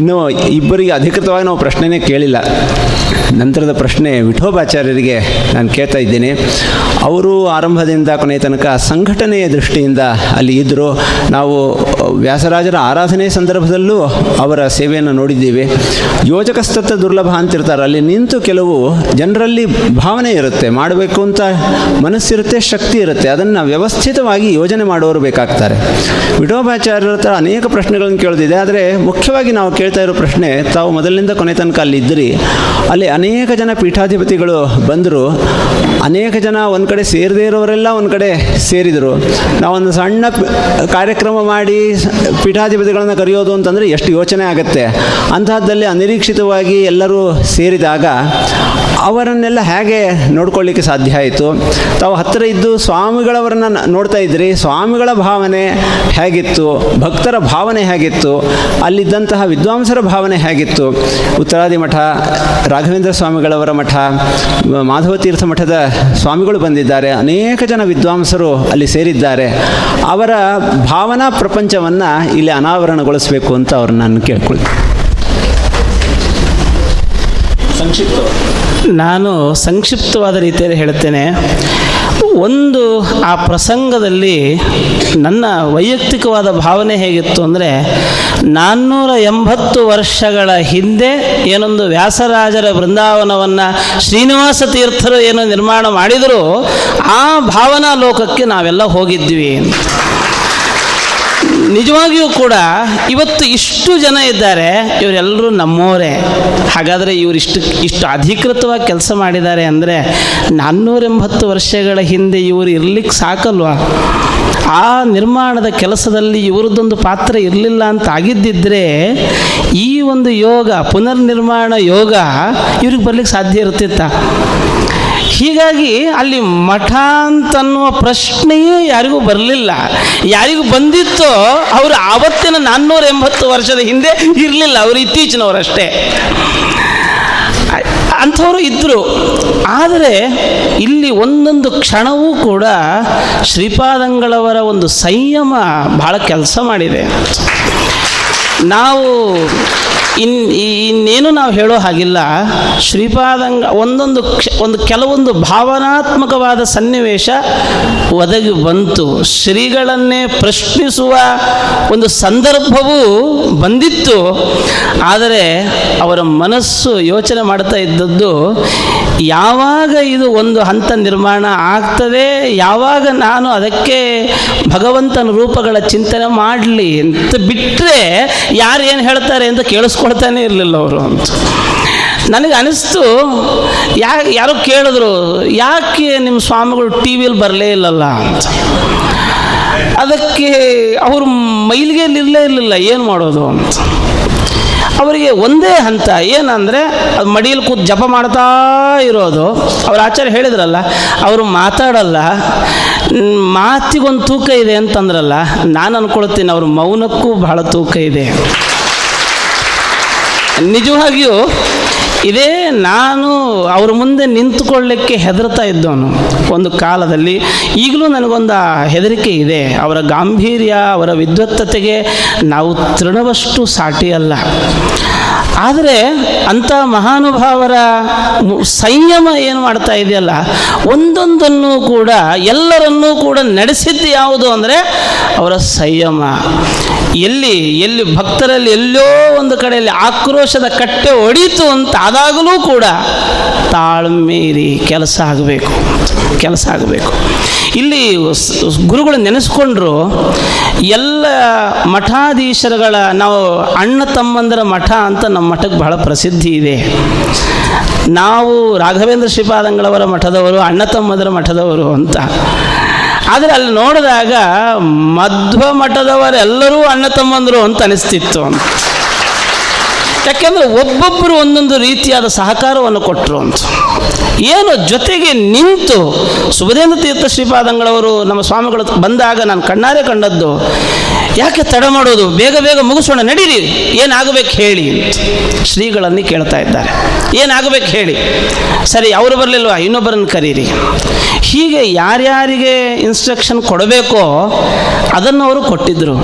ಇನ್ನು ಇಬ್ಬರಿಗೆ ಅಧಿಕೃತವಾಗಿ ನಾವು ಪ್ರಶ್ನೆನೇ ಕೇಳಿಲ್ಲ. ನಂತರದ ಪ್ರಶ್ನೆ ವಿಠೋಬಾಚಾರ್ಯರಿಗೆ ನಾನು ಕೇಳ್ತಾ ಇದ್ದೀನಿ. ಅವರು ಆರಂಭದಿಂದ ಕೊನೆಯ ತನಕ ಸಂಘಟನೆಯ ದೃಷ್ಟಿಯಿಂದ ಅಲ್ಲಿ ಇದ್ದರು. ನಾವು ವ್ಯಾಸರಾಜರ ಆರಾಧನೆ ಸಂದರ್ಭದಲ್ಲೂ ಅವರ ಸೇವೆಯನ್ನು ನೋಡಿದ್ದೀವಿ. ಯೋಜಕಸ್ತತ್ವ ದುರ್ಲಭ ಅಂತಿರ್ತಾರೆ. ಅಲ್ಲಿ ನಿಂತು ಕೆಲವು ಜನರಲ್ಲಿ ಭಾವನೆ ಇರುತ್ತೆ. ಮಾಡಬೇಕು ಅಂತ ಮನಸ್ಸಿರುತ್ತೆ, ಶಕ್ತಿ ಇರುತ್ತೆ. ಅದನ್ನು ವ್ಯವಸ್ಥಿತವಾಗಿ ಯೋಜನೆ ಮಾಡೋರು ಬೇಕಾಗ್ತಾರೆ. ವಿಠೋಬಾಚಾರ್ಯರ ಹತ್ರ ಅನೇಕ ಪ್ರಶ್ನೆಗಳನ್ನು ಕೇಳಿದಿದೆ ಆದರೆ ಮುಖ್ಯವಾಗಿ ನಾವು ಕೇಳ್ತಾ ಇರೋ ಪ್ರಶ್ನೆ, ತಾವು ಮೊದಲಿನಿಂದ ಕೊನೆ ತನಕ ಅಲ್ಲಿ ಇದ್ದಿರಿ. ಅಲ್ಲಿ ಅನೇಕ ಜನ ಪೀಠಾಧಿಪತಿಗಳು ಬಂದರು. ಅನೇಕ ಜನ ಒಂದು ಕಡೆ ಸೇರದೇ ಇರೋರೆಲ್ಲ ಒಂದು ಕಡೆ ಸೇರಿದರು. ನಾವೊಂದು ಸಣ್ಣ ಕಾರ್ಯಕ್ರಮ ಮಾಡಿ ಪೀಠಾಧಿಪತಿಗಳನ್ನು ಕರೆಯೋದು ಅಂತಂದರೆ ಎಷ್ಟು ಯೋಚನೆ ಆಗುತ್ತೆ. ಅಂತಹದ್ದಲ್ಲಿ ಅನಿರೀಕ್ಷಿತವಾಗಿ ಎಲ್ಲರೂ ಸೇರಿದಾಗ ಅವರನ್ನೆಲ್ಲ ಹೇಗೆ ನೋಡ್ಕೊಳ್ಳಿಕ್ಕೆ ಸಾಧ್ಯ ಆಯಿತು? ತಾವು ಹತ್ತಿರ ಇದ್ದು ಸ್ವಾಮಿಗಳವರನ್ನ ನೋಡ್ತಾ ಇದ್ರಿ, ಸ್ವಾಮಿಗಳ ಭಾವನೆ ಹೇಗಿತ್ತು? ಭಕ್ತರ ಭಾವನೆ ಹೇಗಿತ್ತು? ಅಲ್ಲಿದ್ದಂತಹ ವಿದ್ವಾಂಸರ ಭಾವನೆ ಹೇಗಿತ್ತು? ಉತ್ತರಾದಿ ಮಠ, ರಾಘವೇಂದ್ರ ಸ್ವಾಮಿಗಳವರ ಮಠ ಮಾಧವ ತೀರ್ಥ ಮಠದ ಸ್ವಾಮಿಗಳು ಬಂದಿದ್ದಾರೆ. ಅನೇಕ ಜನ ವಿದ್ವಾಂಸರು ಅಲ್ಲಿ ಸೇರಿದ್ದಾರೆ. ಅವರ ಭಾವನಾ ಪ್ರಪಂಚವನ್ನು ಇಲ್ಲಿ ಅನಾವರಣಗೊಳಿಸಬೇಕು ಅಂತ ಅವ್ರನ್ನ ನಾನು ಕೇಳ್ಕೊಳ್ತೀನಿ. ಸಂಕ್ಷಿಪ್ತ ನಾನು ಸಂಕ್ಷಿಪ್ತವಾದ ರೀತಿಯಲ್ಲಿ ಹೇಳ್ತೇನೆ ಒಂದು, ಆ ಪ್ರಸಂಗದಲ್ಲಿ ನನ್ನ ವೈಯಕ್ತಿಕವಾದ ಭಾವನೆ ಹೇಗಿತ್ತು ಅಂದರೆ, ನಾನ್ನೂರ ಎಂಬತ್ತು ವರ್ಷಗಳ ಹಿಂದೆ ಏನೊಂದು ವ್ಯಾಸರಾಜರ ಬೃಂದಾವನವನ್ನು ಶ್ರೀನಿವಾಸ ತೀರ್ಥರು ಏನು ನಿರ್ಮಾಣ ಮಾಡಿದರೂ, ಆ ಭಾವನಾ ಲೋಕಕ್ಕೆ ನಾವೆಲ್ಲ ಹೋಗಿದ್ವಿ. ನಿಜವಾಗಿಯೂ ಕೂಡ ಇವತ್ತು ಇಷ್ಟು ಜನ ಇದ್ದಾರೆ, ಇವರೆಲ್ಲರೂ ನಮ್ಮವರೇ ಹಾಗಾದರೆ ಇವರು ಇಷ್ಟು ಇಷ್ಟು ಅಧಿಕೃತವಾಗಿ ಕೆಲಸ ಮಾಡಿದ್ದಾರೆ ಅಂದರೆ ನಾನ್ನೂರೆಂಬತ್ತು ವರ್ಷಗಳ ಹಿಂದೆ ಇವರು ಇರ್ಲಿಕ್ಕೆ ಸಾಕಲ್ವಾ? ಆ ನಿರ್ಮಾಣದ ಕೆಲಸದಲ್ಲಿ ಇವರದ್ದೊಂದು ಪಾತ್ರ ಇರಲಿಲ್ಲ ಅಂತ ಆಗಿದ್ದಿದ್ರೆ ಈ ಒಂದು ಯೋಗ, ಪುನರ್ನಿರ್ಮಾಣ ಯೋಗ ಇವ್ರಿಗೆ ಬರ್ಲಿಕ್ಕೆ ಸಾಧ್ಯ ಇರ್ತಿತ್ತ ಹೀಗಾಗಿ ಅಲ್ಲಿ ಮಠ ಅಂತನ್ನುವ ಪ್ರಶ್ನೆಯೇ ಯಾರಿಗೂ ಬರಲಿಲ್ಲ. ಯಾರಿಗೂ ಬಂದಿತ್ತೋ ಅವರು ಆವತ್ತಿನ ನಾನ್ನೂರ ಎಂಬತ್ತು ವರ್ಷದ ಹಿಂದೆ ಇರಲಿಲ್ಲ, ಅವರು ಇತ್ತೀಚಿನವರಷ್ಟೇ ಅಂಥವರು ಇದ್ದರು ಆದರೆ ಇಲ್ಲಿ ಒಂದೊಂದು ಕ್ಷಣವೂ ಕೂಡ ಶ್ರೀಪಾದಂಗಳವರ ಒಂದು ಸಂಯಮ ಬಹಳ ಕೆಲಸ ಮಾಡಿದೆ. ನಾವು ಇನ್ ಇನ್ನೇನು ನಾವು ಹೇಳೋ ಹಾಗಿಲ್ಲ. ಶ್ರೀಪಾದಂಗ ಒಂದೊಂದು ಒಂದು ಕೆಲವೊಂದು ಭಾವನಾತ್ಮಕವಾದ ಸನ್ನಿವೇಶ ಒದಗಿ ಬಂತು. ಶ್ರೀಗಳನ್ನೇ ಪ್ರಶ್ನಿಸುವ ಒಂದು ಸಂದರ್ಭವೂ ಬಂದಿತ್ತು. ಆದರೆ ಅವರ ಮನಸ್ಸು ಯೋಚನೆ ಮಾಡ್ತಾ ಇದ್ದದ್ದು, ಯಾವಾಗ ಇದು ಒಂದು ಹಂತ ನಿರ್ಮಾಣ ಆಗ್ತದೆ, ಯಾವಾಗ ನಾನು ಅದಕ್ಕೆ ಭಗವಂತನ ರೂಪಗಳ ಚಿಂತನೆ ಮಾಡಲಿ ಅಂತ ಬಿಟ್ಟರೆ ಯಾರು ಏನು ಹೇಳ್ತಾರೆ ಅಂತ ಕೇಳಿಸ್ಕೊಳ್ತಾನೆ ಇರಲಿಲ್ಲ ಅವರು ಅಂತ. ನನಗೆ ಅನಿಸ್ತು, ಯಾ, ಯಾರೋ ಕೇಳಿದ್ರು, ಯಾಕೆ ನಿಮ್ಮ ಸ್ವಾಮಿಗಳು ಟಿ ವಿಯಲ್ಲಿ ಬರಲೇ ಇಲ್ಲಲ್ಲ ಅಂತ. ಅದಕ್ಕೆ ಅವರು ಮೈಲಿಗೆಯಲ್ಲಿ ಇರಲೇ ಇರಲಿಲ್ಲ, ಏನು ಮಾಡೋದು ಅಂತ. ಅವರಿಗೆ ಒಂದೇ ಹಂತ, ಏನಂದರೆ, ಅದು ಮಡಿಯಲ್ಲಿ ಕೂತು ಜಪ ಮಾಡ್ತಾ ಇರೋದು. ಅವ್ರ ಆಚಾರ್ಯ ಹೇಳಿದ್ರಲ್ಲ, ಅವರು ಮಾತಾಡಲ್ಲ ಮಾತಿಗೊಂದು ತೂಕ ಇದೆ ಅಂತಂದ್ರಲ್ಲ, ನಾನು ಅಂದ್ಕೊಳ್ತೀನಿ ಅವ್ರ ಮೌನಕ್ಕೂ ಬಹಳ ತೂಕ ಇದೆ. ನಿಜವಾಗಿಯೂ ಇದೇ ನಾನು ಅವ್ರ ಮುಂದೆ ನಿಂತುಕೊಳ್ಳಿಕ್ಕೆ ಹೆದರ್ತಾ ಇದ್ದವನು. ಒಂದು ಕಾಲದಲ್ಲಿ ಈಗಲೂ ನನಗೊಂದು ಹೆದರಿಕೆ ಇದೆ. ಅವರ ಗಾಂಭೀರ್ಯ, ಅವರ ವಿದ್ವತ್ತತೆಗೆ ನಾವು ತೃಣವಷ್ಟು ಸಾಟಿ ಅಲ್ಲ. ಆದರೆ ಅಂಥ ಮಹಾನುಭಾವರ ಸಂಯಮ ಏನು ಮಾಡ್ತಾ ಇದೆಯಲ್ಲ? ಒಂದೊಂದನ್ನು ಕೂಡ ಎಲ್ಲರನ್ನೂ ಕೂಡ ನಡೆಸಿದ್ದು ಯಾವುದು ಅಂದರೆ ಅವರ ಸಂಯಮ. ಎಲ್ಲಿ ಎಲ್ಲಿ ಭಕ್ತರಲ್ಲಿ ಎಲ್ಲೋ ಒಂದು ಕಡೆಯಲ್ಲಿ ಆಕ್ರೋಶದ ಕಟ್ಟೆ ಒಡೀತು ಅಂತ ಆದಾಗಲೂ ಕೂಡ ತಾಳ್ಮೇರಿ ಕೆಲಸ ಆಗಬೇಕು ಕೆಲಸ ಆಗಬೇಕು. ಇಲ್ಲಿ ಗುರುಗಳು ನೆನೆಸ್ಕೊಂಡ್ರು, ಎಲ್ಲ ಮಠಾಧೀಶರುಗಳ ನಾವು ಅಣ್ಣ ತಮ್ಮಂದರ ಮಠ ಅಂತ ನಮ್ಮ ಮಠಕ್ಕೆ ಬಹಳ ಪ್ರಸಿದ್ಧಿ ಇದೆ. ನಾವು ರಾಘವೇಂದ್ರ ಶ್ರೀಪಾದಂಗಳವರ ಮಠದವರು, ಅಣ್ಣ ತಮ್ಮಂದರ ಮಠದವರು ಅಂತ. ಆದರೆ ಅಲ್ಲಿ ನೋಡಿದಾಗ ಮಧ್ವ ಮಠದವರೆಲ್ಲರೂ ಅಣ್ಣ ತಮ್ಮಂದರು ಅಂತ ಅನಿಸ್ತಿತ್ತು ಅಂತ. ಯಾಕೆಂದರೆ ಒಬ್ಬೊಬ್ಬರು ಒಂದೊಂದು ರೀತಿಯಾದ ಸಹಕಾರವನ್ನು ಕೊಟ್ಟರು ಅಂತ. ಏನು ಜೊತೆಗೆ ನಿಂತು ಸುಬದೇಂದ್ರ ತೀರ್ಥ ಶ್ರೀಪಾದಂಗಳವರು ನಮ್ಮ ಸ್ವಾಮಿಗಳು ಬಂದಾಗ ನಾನು ಕಣ್ಣಾರೆ ಕಂಡದ್ದು ಯಾಕೆ ತಡ ಮಾಡೋದು? ಬೇಗ ಬೇಗ ಮುಗಿಸೋಣ, ನಡೀರಿ. ಏನಾಗಬೇಕು ಹೇಳಿ ಶ್ರೀಗಳನ್ನು ಕೇಳ್ತಾ ಇದ್ದಾರೆ. ಏನಾಗಬೇಕು ಹೇಳಿ? ಸರಿ, ಅವರು ಬರಲಿಲ್ವಾ? ಇನ್ನೊಬ್ಬರನ್ನು ಕರೀರಿ. ಹೀಗೆ ಯಾರ್ಯಾರಿಗೆ ಇನ್ಸ್ಟ್ರಕ್ಷನ್ ಕೊಡಬೇಕೋ ಅದನ್ನು ಅವರು ಕೊಟ್ಟಿದ್ದರು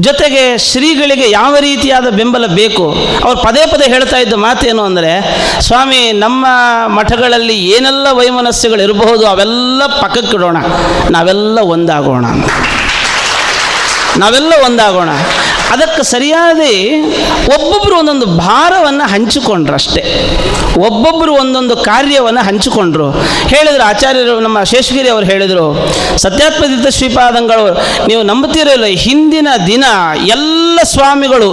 ಜೊತೆಗೆ ಶ್ರೀಗಳಿಗೆ ಯಾವ ರೀತಿಯಾದ ಬೆಂಬಲ ಬೇಕು? ಅವ್ರು ಪದೇ ಪದೇ ಹೇಳ್ತಾ ಇದ್ದ ಮಾತೇನು ಅಂದರೆ, ಸ್ವಾಮಿ, ನಮ್ಮ ಮಠಗಳಲ್ಲಿ ಏನೆಲ್ಲ ವೈಮನಸ್ಸುಗಳಿರಬಹುದು, ಅವೆಲ್ಲ ಪಕ್ಕಕ್ಕಿಡೋಣ. ನಾವೆಲ್ಲ ಒಂದಾಗೋಣ ನಾವೆಲ್ಲ ಒಂದಾಗೋಣ. ಅದಕ್ಕೆ ಸರಿಯಾದ ಒಬ್ಬೊಬ್ಬರು ಒಂದೊಂದು ಭಾರವನ್ನು ಹಂಚಿಕೊಂಡ್ರು ಅಷ್ಟೇ ಒಬ್ಬೊಬ್ಬರು ಒಂದೊಂದು ಕಾರ್ಯವನ್ನು ಹಂಚಿಕೊಂಡ್ರು. ಹೇಳಿದರು, ಆಚಾರ್ಯರು ನಮ್ಮ ಶೇಷಗಿರಿ ಅವರು ಹೇಳಿದರು ಸತ್ಯಾತ್ಮದಿತ ಶ್ರೀಪಾದಂಗಳು, ನೀವು ನಂಬುತ್ತೀರಲ್ಲ ಹಿಂದಿನ ದಿನ ಎಲ್ಲ ಸ್ವಾಮಿಗಳು,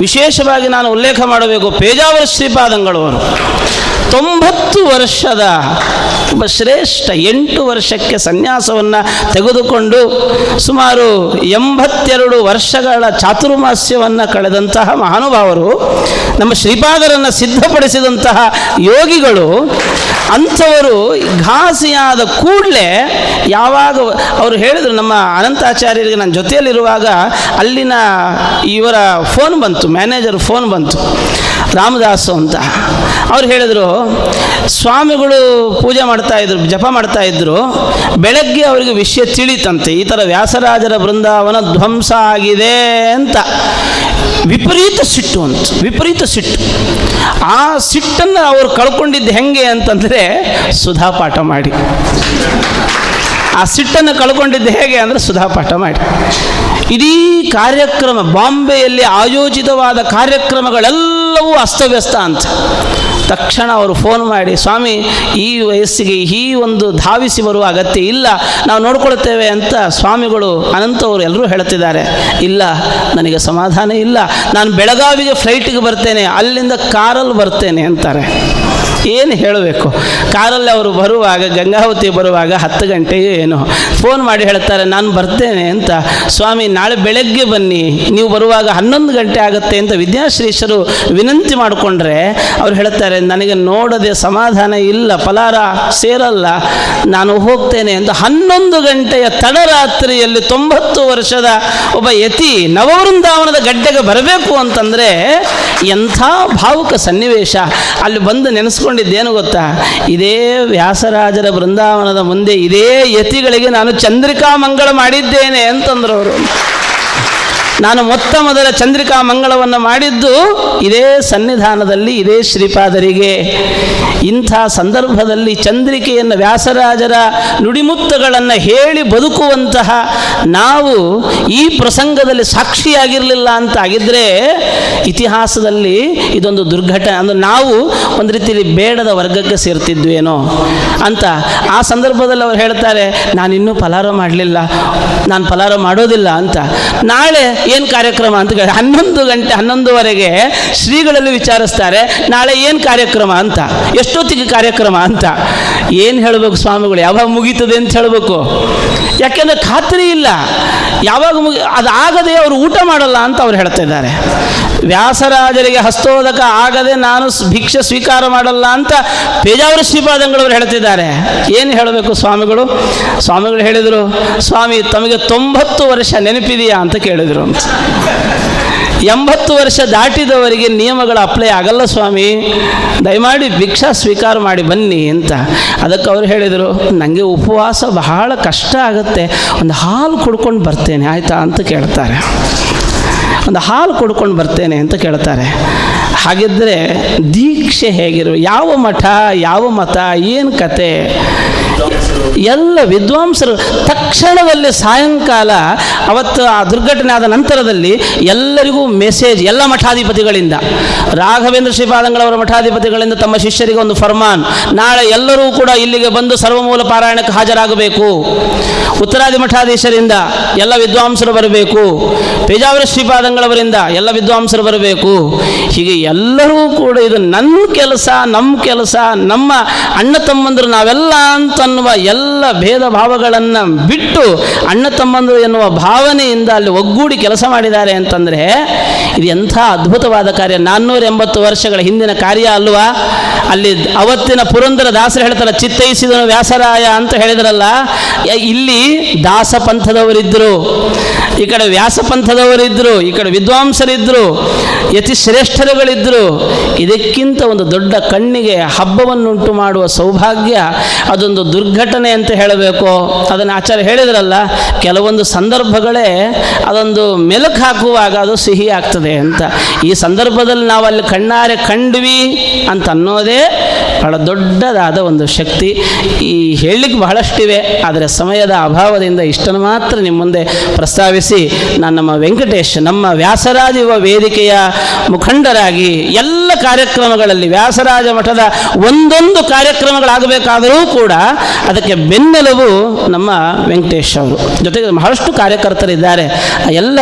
ವಿಶೇಷವಾಗಿ ನಾನು ಉಲ್ಲೇಖ ಮಾಡಬೇಕು, ಪೇಜಾವರ ಶ್ರೀಪಾದಂಗಳು ಅವರು. ತೊಂಬತ್ತು ವರ್ಷದ ಒಬ್ಬ ಶ್ರೇಷ್ಠ ಎಂಟು ವರ್ಷಕ್ಕೆ ಸನ್ಯಾಸವನ್ನು ತೆಗೆದುಕೊಂಡು ಸುಮಾರು ಎಂಬತ್ತೆರಡು ವರ್ಷಗಳ ಚಾತುರ್ಮಾಸ್ಯವನ್ನು ಕಳೆದಂತಹ ಮಹಾನುಭಾವರು, ನಮ್ಮ ಶ್ರೀಪಾದರನ್ನು ಸಿದ್ಧಪಡಿಸಿದಂತಹ ಯೋಗಿಗಳು, ಅಂಥವರು ಘಾಸಿಯಾದ ಕೂಡಲೇ ಯಾವಾಗ ಅವರು ಹೇಳಿದರು, ನಮ್ಮ ಅನಂತಾಚಾರ್ಯರಿಗೆ ನನ್ನ ಜೊತೆಯಲ್ಲಿರುವಾಗ ಅಲ್ಲಿನ ಇವರ ಫೋನ್ ಬಂತು ಮ್ಯಾನೇಜರ್ ಫೋನ್ ಬಂತು. ರಾಮದಾಸು ಅಂತ. ಅವ್ರು ಹೇಳಿದರು, ಸ್ವಾಮಿಗಳು ಪೂಜೆ ಮಾಡ್ತಾ ಇದ್ರು, ಜಪ ಮಾಡ್ತಾ ಇದ್ರು, ಬೆಳಗ್ಗೆ ಅವರಿಗೆ ವಿಷಯ ತಿಳಿತಂತೆ, ಈ ಥರ ವ್ಯಾಸರಾಜರ ಬೃಂದಾವನ ಧ್ವಂಸ ಆಗಿದೆ ಅಂತ. ವಿಪರೀತ ಸಿಟ್ಟು ಅಂತ, ವಿಪರೀತ ಸಿಟ್ಟು. ಆ ಸಿಟ್ಟನ್ನು ಅವರು ಕಳ್ಕೊಂಡಿದ್ದು ಹೆಂಗೆ ಅಂತಂದರೆ ಸುಧಾ ಪಾಠ ಮಾಡಿ. ಆ ಸಿಟ್ಟನ್ನು ಕಳ್ಕೊಂಡಿದ್ದು ಹೇಗೆ ಅಂದರೆ ಸುಧಾಪಾಠ ಮಾಡಿ. ಇಡೀ ಕಾರ್ಯಕ್ರಮ ಬಾಂಬೆಯಲ್ಲಿ ಆಯೋಜಿತವಾದ ಕಾರ್ಯಕ್ರಮಗಳೆಲ್ಲವೂ ಅಸ್ತವ್ಯಸ್ತ ಅಂತ. ತಕ್ಷಣ ಅವರು ಫೋನ್ ಮಾಡಿ, ಸ್ವಾಮಿ, ಈ ವಯಸ್ಸಿಗೆ ಈ ಒಂದು ಧಾವಿಸಿ ಬರುವ ಅಗತ್ಯ ಇಲ್ಲ. ನಾವು ನೋಡ್ಕೊಳ್ತೇವೆ ಅಂತ ಸ್ವಾಮಿಗಳು ಅನಂತವರು ಎಲ್ಲರೂ ಹೇಳ್ತಿದ್ದಾರೆ. ಇಲ್ಲ, ನನಗೆ ಸಮಾಧಾನ ಇಲ್ಲ. ನಾನು ಬೆಳಗಾವಿಗೆ ಫ್ಲೈಟಿಗೆ ಬರ್ತೇನೆ. ಅಲ್ಲಿಂದ ಕಾರಲ್ಲಿ ಬರ್ತೇನೆ ಅಂತಾರೆ. ಏನು ಹೇಳಬೇಕು? ಕಾರಲ್ಲಿ ಅವರು ಬರುವಾಗ ಗಂಗಾವತಿ ಬರುವಾಗ ಹತ್ತು ಗಂಟೆಗೆ ಏನು. ಫೋನ್ ಮಾಡಿ ಹೇಳ್ತಾರೆ, ನಾನು ಬರ್ತೇನೆ ಅಂತ. ಸ್ವಾಮಿ, ನಾಳೆ ಬೆಳಗ್ಗೆ ಬನ್ನಿ. ನೀವು ಬರುವಾಗ ಹನ್ನೊಂದು ಗಂಟೆ ಆಗುತ್ತೆ ಅಂತ ವಿದ್ಯಾಶ್ರೀಶರು ವಿನಂತಿ ಮಾಡಿಕೊಂಡ್ರೆ ಅವ್ರು ಹೇಳ್ತಾರೆ, ನನಗೆ ನೋಡದೆ ಸಮಾಧಾನ ಇಲ್ಲ, ಫಲಾರ ಸೇರಲ್ಲ. ನಾನು ಹೋಗ್ತೇನೆ ಅಂತ ಹನ್ನೊಂದು ಗಂಟೆಯ ತಡರಾತ್ರಿಯಲ್ಲಿ ತೊಂಬತ್ತು ವರ್ಷದ ಒಬ್ಬ ಯತಿ ನವವೃಂದಾವನದ ಗಡ್ಡೆಗೆ ಬರಬೇಕು ಅಂತಂದರೆ ಎಂಥ ಭಾವುಕ ಸನ್ನಿವೇಶ. ಅಲ್ಲಿ ಬಂದು ನೆನೆಸ್ಕೊಂಡಿದ್ದೇನು ಗೊತ್ತಾ? ಇದೇ ವ್ಯಾಸರಾಜರ ಬೃಂದಾವನದ ಮುಂದೆ ಇದೇ ಯತಿಗಳಿಗೆ ನಾನು ಚಂದ್ರಿಕಾ ಮಂಗಳ ಮಾಡಿದ್ದೇನೆ ಅಂತಂದ್ರು ಅವರು ನಾನು ಮೊತ್ತ ಮೊದಲ ಚಂದ್ರಿಕಾ ಮಂಗಳವನ್ನು ಮಾಡಿದ್ದು ಇದೇ ಸನ್ನಿಧಾನದಲ್ಲಿ, ಇದೇ ಶ್ರೀಪಾದರಿಗೆ. ಇಂಥ ಸಂದರ್ಭದಲ್ಲಿ ಚಂದ್ರಿಕೆಯನ್ನು ವ್ಯಾಸರಾಜರ ನುಡಿಮುತ್ತಗಳನ್ನು ಹೇಳಿ ಬದುಕುವಂತಹ ನಾವು ಈ ಪ್ರಸಂಗದಲ್ಲಿ ಸಾಕ್ಷಿಯಾಗಿರಲಿಲ್ಲ ಅಂತ ಆಗಿದ್ದರೆ ಇತಿಹಾಸದಲ್ಲಿ ಇದೊಂದು ದುರ್ಘಟನೆ, ಅಂದರೆ ನಾವು ಒಂದು ರೀತಿಯಲ್ಲಿ ಬೇಡದ ವರ್ಗಕ್ಕೆ ಸೇರ್ತಿದ್ವೇನೋ ಅಂತ ಆ ಸಂದರ್ಭದಲ್ಲಿ ಅವ್ರು ಹೇಳ್ತಾರೆ, ನಾನಿನ್ನೂ ಫಲಾರ ಮಾಡಲಿಲ್ಲ, ನಾನು ಫಲಾರ ಮಾಡೋದಿಲ್ಲ ಅಂತ. ನಾಳೆ ಏನು ಕಾರ್ಯಕ್ರಮ ಅಂತ ಕೇಳಿ, ಹನ್ನೊಂದು ಗಂಟೆ, ಹನ್ನೊಂದುವರೆಗೆ ಶ್ರೀಗಳಲ್ಲಿ ವಿಚಾರಿಸ್ತಾರೆ, ನಾಳೆ ಏನು ಕಾರ್ಯಕ್ರಮ ಅಂತ. ಎಷ್ಟೊತ್ತಿಗೆ ಕಾರ್ಯಕ್ರಮ ಅಂತ ಏನು ಹೇಳಬೇಕು ಸ್ವಾಮಿಗಳು? ಯಾವಾಗ ಮುಗೀತದೆ ಅಂತ ಹೇಳಬೇಕು. ಯಾಕೆಂದರೆ ಖಾತ್ರಿ ಇಲ್ಲ. ಯಾವಾಗ ಮುಗಿ ಅದು ಆಗದೆ ಅವರು ಊಟ ಮಾಡಲ್ಲ ಅಂತ ಅವ್ರು ಹೇಳ್ತಾ ಇದ್ದಾರೆ. ವ್ಯಾಸರಾಜರಿಗೆ ಹಸ್ತೋದಕ ಆಗದೆ ನಾನು ಭಿಕ್ಷೆ ಸ್ವೀಕಾರ ಮಾಡಲ್ಲ ಅಂತ ಪೇಜಾವರ ಶ್ರೀಪಾದಂಗಳವರು ಹೇಳ್ತಿದ್ದಾರೆ ಏನು ಹೇಳಬೇಕು ಸ್ವಾಮಿಗಳು? ಸ್ವಾಮಿಗಳು ಹೇಳಿದರು, ಸ್ವಾಮಿ, ತಮಗೆ ತೊಂಬತ್ತು ವರ್ಷ ನೆನಪಿದೆಯಾ? ಅಂತ ಕೇಳಿದರು ಅಂತ. ಎಂಬತ್ತು ವರ್ಷ ದಾಟಿದವರಿಗೆ ನಿಯಮಗಳು ಅಪ್ಲೈ ಆಗಲ್ಲ ಸ್ವಾಮಿ. ದಯಮಾಡಿ ಭಿಕ್ಷಾ ಸ್ವೀಕಾರ ಮಾಡಿ ಬನ್ನಿ ಅಂತ. ಅದಕ್ಕೆ ಅವರು ಹೇಳಿದರು ನನಗೆ ಉಪವಾಸ ಬಹಳ ಕಷ್ಟ ಆಗುತ್ತೆ. ಒಂದು ಹಾಲು ಕುಡ್ಕೊಂಡು ಬರ್ತೇನೆ. ಆಯಿತಾ ಅಂತ ಕೇಳ್ತಾರೆ. ಒಂದು ಹಾಲು ಕುಡ್ಕೊಂಡು ಬರ್ತೇನೆ ಅಂತ ಕೇಳ್ತಾರೆ. ಹಾಗಿದ್ದರೆ ದೀಕ್ಷೆ ಹೇಗಿರು? ಯಾವ ಮಠ, ಯಾವ ಮತ, ಏನು ಕತೆ? ಎಲ್ಲ ವಿದ್ವಾಂಸರು ತಕ್ಷಣದಲ್ಲಿ ಸಾಯಂಕಾಲ ಅವತ್ತು ಆ ದುರ್ಘಟನೆ ಆದ ನಂತರದಲ್ಲಿ ಎಲ್ಲರಿಗೂ ಮೆಸೇಜ್, ಎಲ್ಲ ಮಠಾಧಿಪತಿಗಳಿಂದ. ರಾಘವೇಂದ್ರ ಶ್ರೀಪಾದಂಗಳವರ ಮಠಾಧಿಪತಿಗಳಿಂದ ತಮ್ಮ ಶಿಷ್ಯರಿಗೆ ಒಂದು ಫರ್ಮಾನ್, ನಾಳೆ ಎಲ್ಲರೂ ಕೂಡ ಇಲ್ಲಿಗೆ ಬಂದು ಸರ್ವಮೂಲ ಪಾರಾಯಣಕ್ಕೆ ಹಾಜರಾಗಬೇಕು. ಉತ್ತರಾದಿ ಮಠಾಧೀಶರಿಂದ ಎಲ್ಲ ವಿದ್ವಾಂಸರು ಬರಬೇಕು. ಪೇಜಾವರ ಶ್ರೀಪಾದಂಗಳವರಿಂದ ಎಲ್ಲ ವಿದ್ವಾಂಸರು ಬರಬೇಕು. ಹೀಗೆ ಎಲ್ಲರೂ ಕೂಡ ಇದು ನನ್ನ ಕೆಲಸ, ನಮ್ಮ ಕೆಲಸ, ನಮ್ಮ ಅಣ್ಣ ತಮ್ಮಂದರು ನಾವೆಲ್ಲ ಅಂತನ್ನುವ ಎಲ್ಲ ಭೇದ ಭಾವಗಳನ್ನು ಬಿಟ್ಟು ಅಣ್ಣ ತಮ್ಮಂದರು ಎನ್ನುವ ಭಾವನೆಯಿಂದ ಅಲ್ಲಿ ಒಗ್ಗೂಡಿ ಕೆಲಸ ಮಾಡಿದ್ದಾರೆ ಅಂತಂದರೆ ಇದು ಎಂಥ ಅದ್ಭುತವಾದ ಕಾರ್ಯ. ನಾನ್ನೂರ ಎಂಬತ್ತು ವರ್ಷಗಳ ಹಿಂದಿನ ಕಾರ್ಯ ಅಲ್ವಾ? ಅಲ್ಲಿ ಅವತ್ತಿನ ಪುರಂದರ ದಾಸರು ಹೇಳ್ತಾರೆ, ಚಿತ್ತೈಸಿದನು ವ್ಯಾಸರಾಯ ಅಂತ ಹೇಳಿದ್ರಲ್ಲ ಇಲ್ಲಿ ದಾಸ ಪಂಥದವರಿದ್ದರು ಈ ಕಡೆ ವ್ಯಾಸ ಪಂಥದವರಿದ್ದರು ಈ ಕಡೆ ವಿದ್ವಾಂಸರಿದ್ದರು ಯತಿ ಶ್ರೇಷ್ಠರುಗಳಿದ್ದರು ಇದಕ್ಕಿಂತ ಒಂದು ದೊಡ್ಡ ಕಣ್ಣಿಗೆ ಹಬ್ಬವನ್ನುಂಟು ಮಾಡುವ ಸೌಭಾಗ್ಯ ಅದೊಂದು ದುರ್ಘಟನೆ ಅಂತ ಹೇಳಬೇಕು. ಅದನ್ನು ಆಚಾರ್ಯ ಹೇಳಿದ್ರಲ್ಲ, ಕೆಲವೊಂದು ಸಂದರ್ಭಗಳೇ ಅದೊಂದು ಮೆಲುಕು ಹಾಕುವಾಗ ಅದು ಸಿಹಿ ಆಗ್ತದೆ ಅಂತ. ಈ ಸಂದರ್ಭದಲ್ಲಿ ನಾವು ಅಲ್ಲಿ ಕಣ್ಣಾರೆ ಕಂಡ್ವಿ ಅಂತ ಅನ್ನೋದೇ ಬಹಳ ದೊಡ್ಡದಾದ ಒಂದು ಶಕ್ತಿ. ಈ ಹೇಳಲಿಕ್ಕೆ ಬಹಳಷ್ಟಿವೆ, ಆದರೆ ಸಮಯದ ಅಭಾವದಿಂದ ಇಷ್ಟನ್ನು ಮಾತ್ರ ನಿಮ್ಮ ಮುಂದೆ ಪ್ರಸ್ತಾವಿಸಿ. ನಾನು ನಮ್ಮ ವೆಂಕಟೇಶ್, ನಮ್ಮ ವ್ಯಾಸರಾಜ ಯುವ ವೇದಿಕೆಯ ಮುಖಂಡರಾಗಿ ಎಲ್ಲ ಕಾರ್ಯಕ್ರಮಗಳಲ್ಲಿ ವ್ಯಾಸರಾಜ ಮಠದ ಒಂದೊಂದು ಕಾರ್ಯಕ್ರಮಗಳಾಗಬೇಕಾದರೂ ಕೂಡ ಅದಕ್ಕೆ ಬೆನ್ನೆಲುಬು ನಮ್ಮ ವೆಂಕಟೇಶ್ ಅವರು. ಜೊತೆಗೆ ಬಹಳಷ್ಟು ಕಾರ್ಯಕರ್ತರಿದ್ದಾರೆ. ಆ ಎಲ್ಲ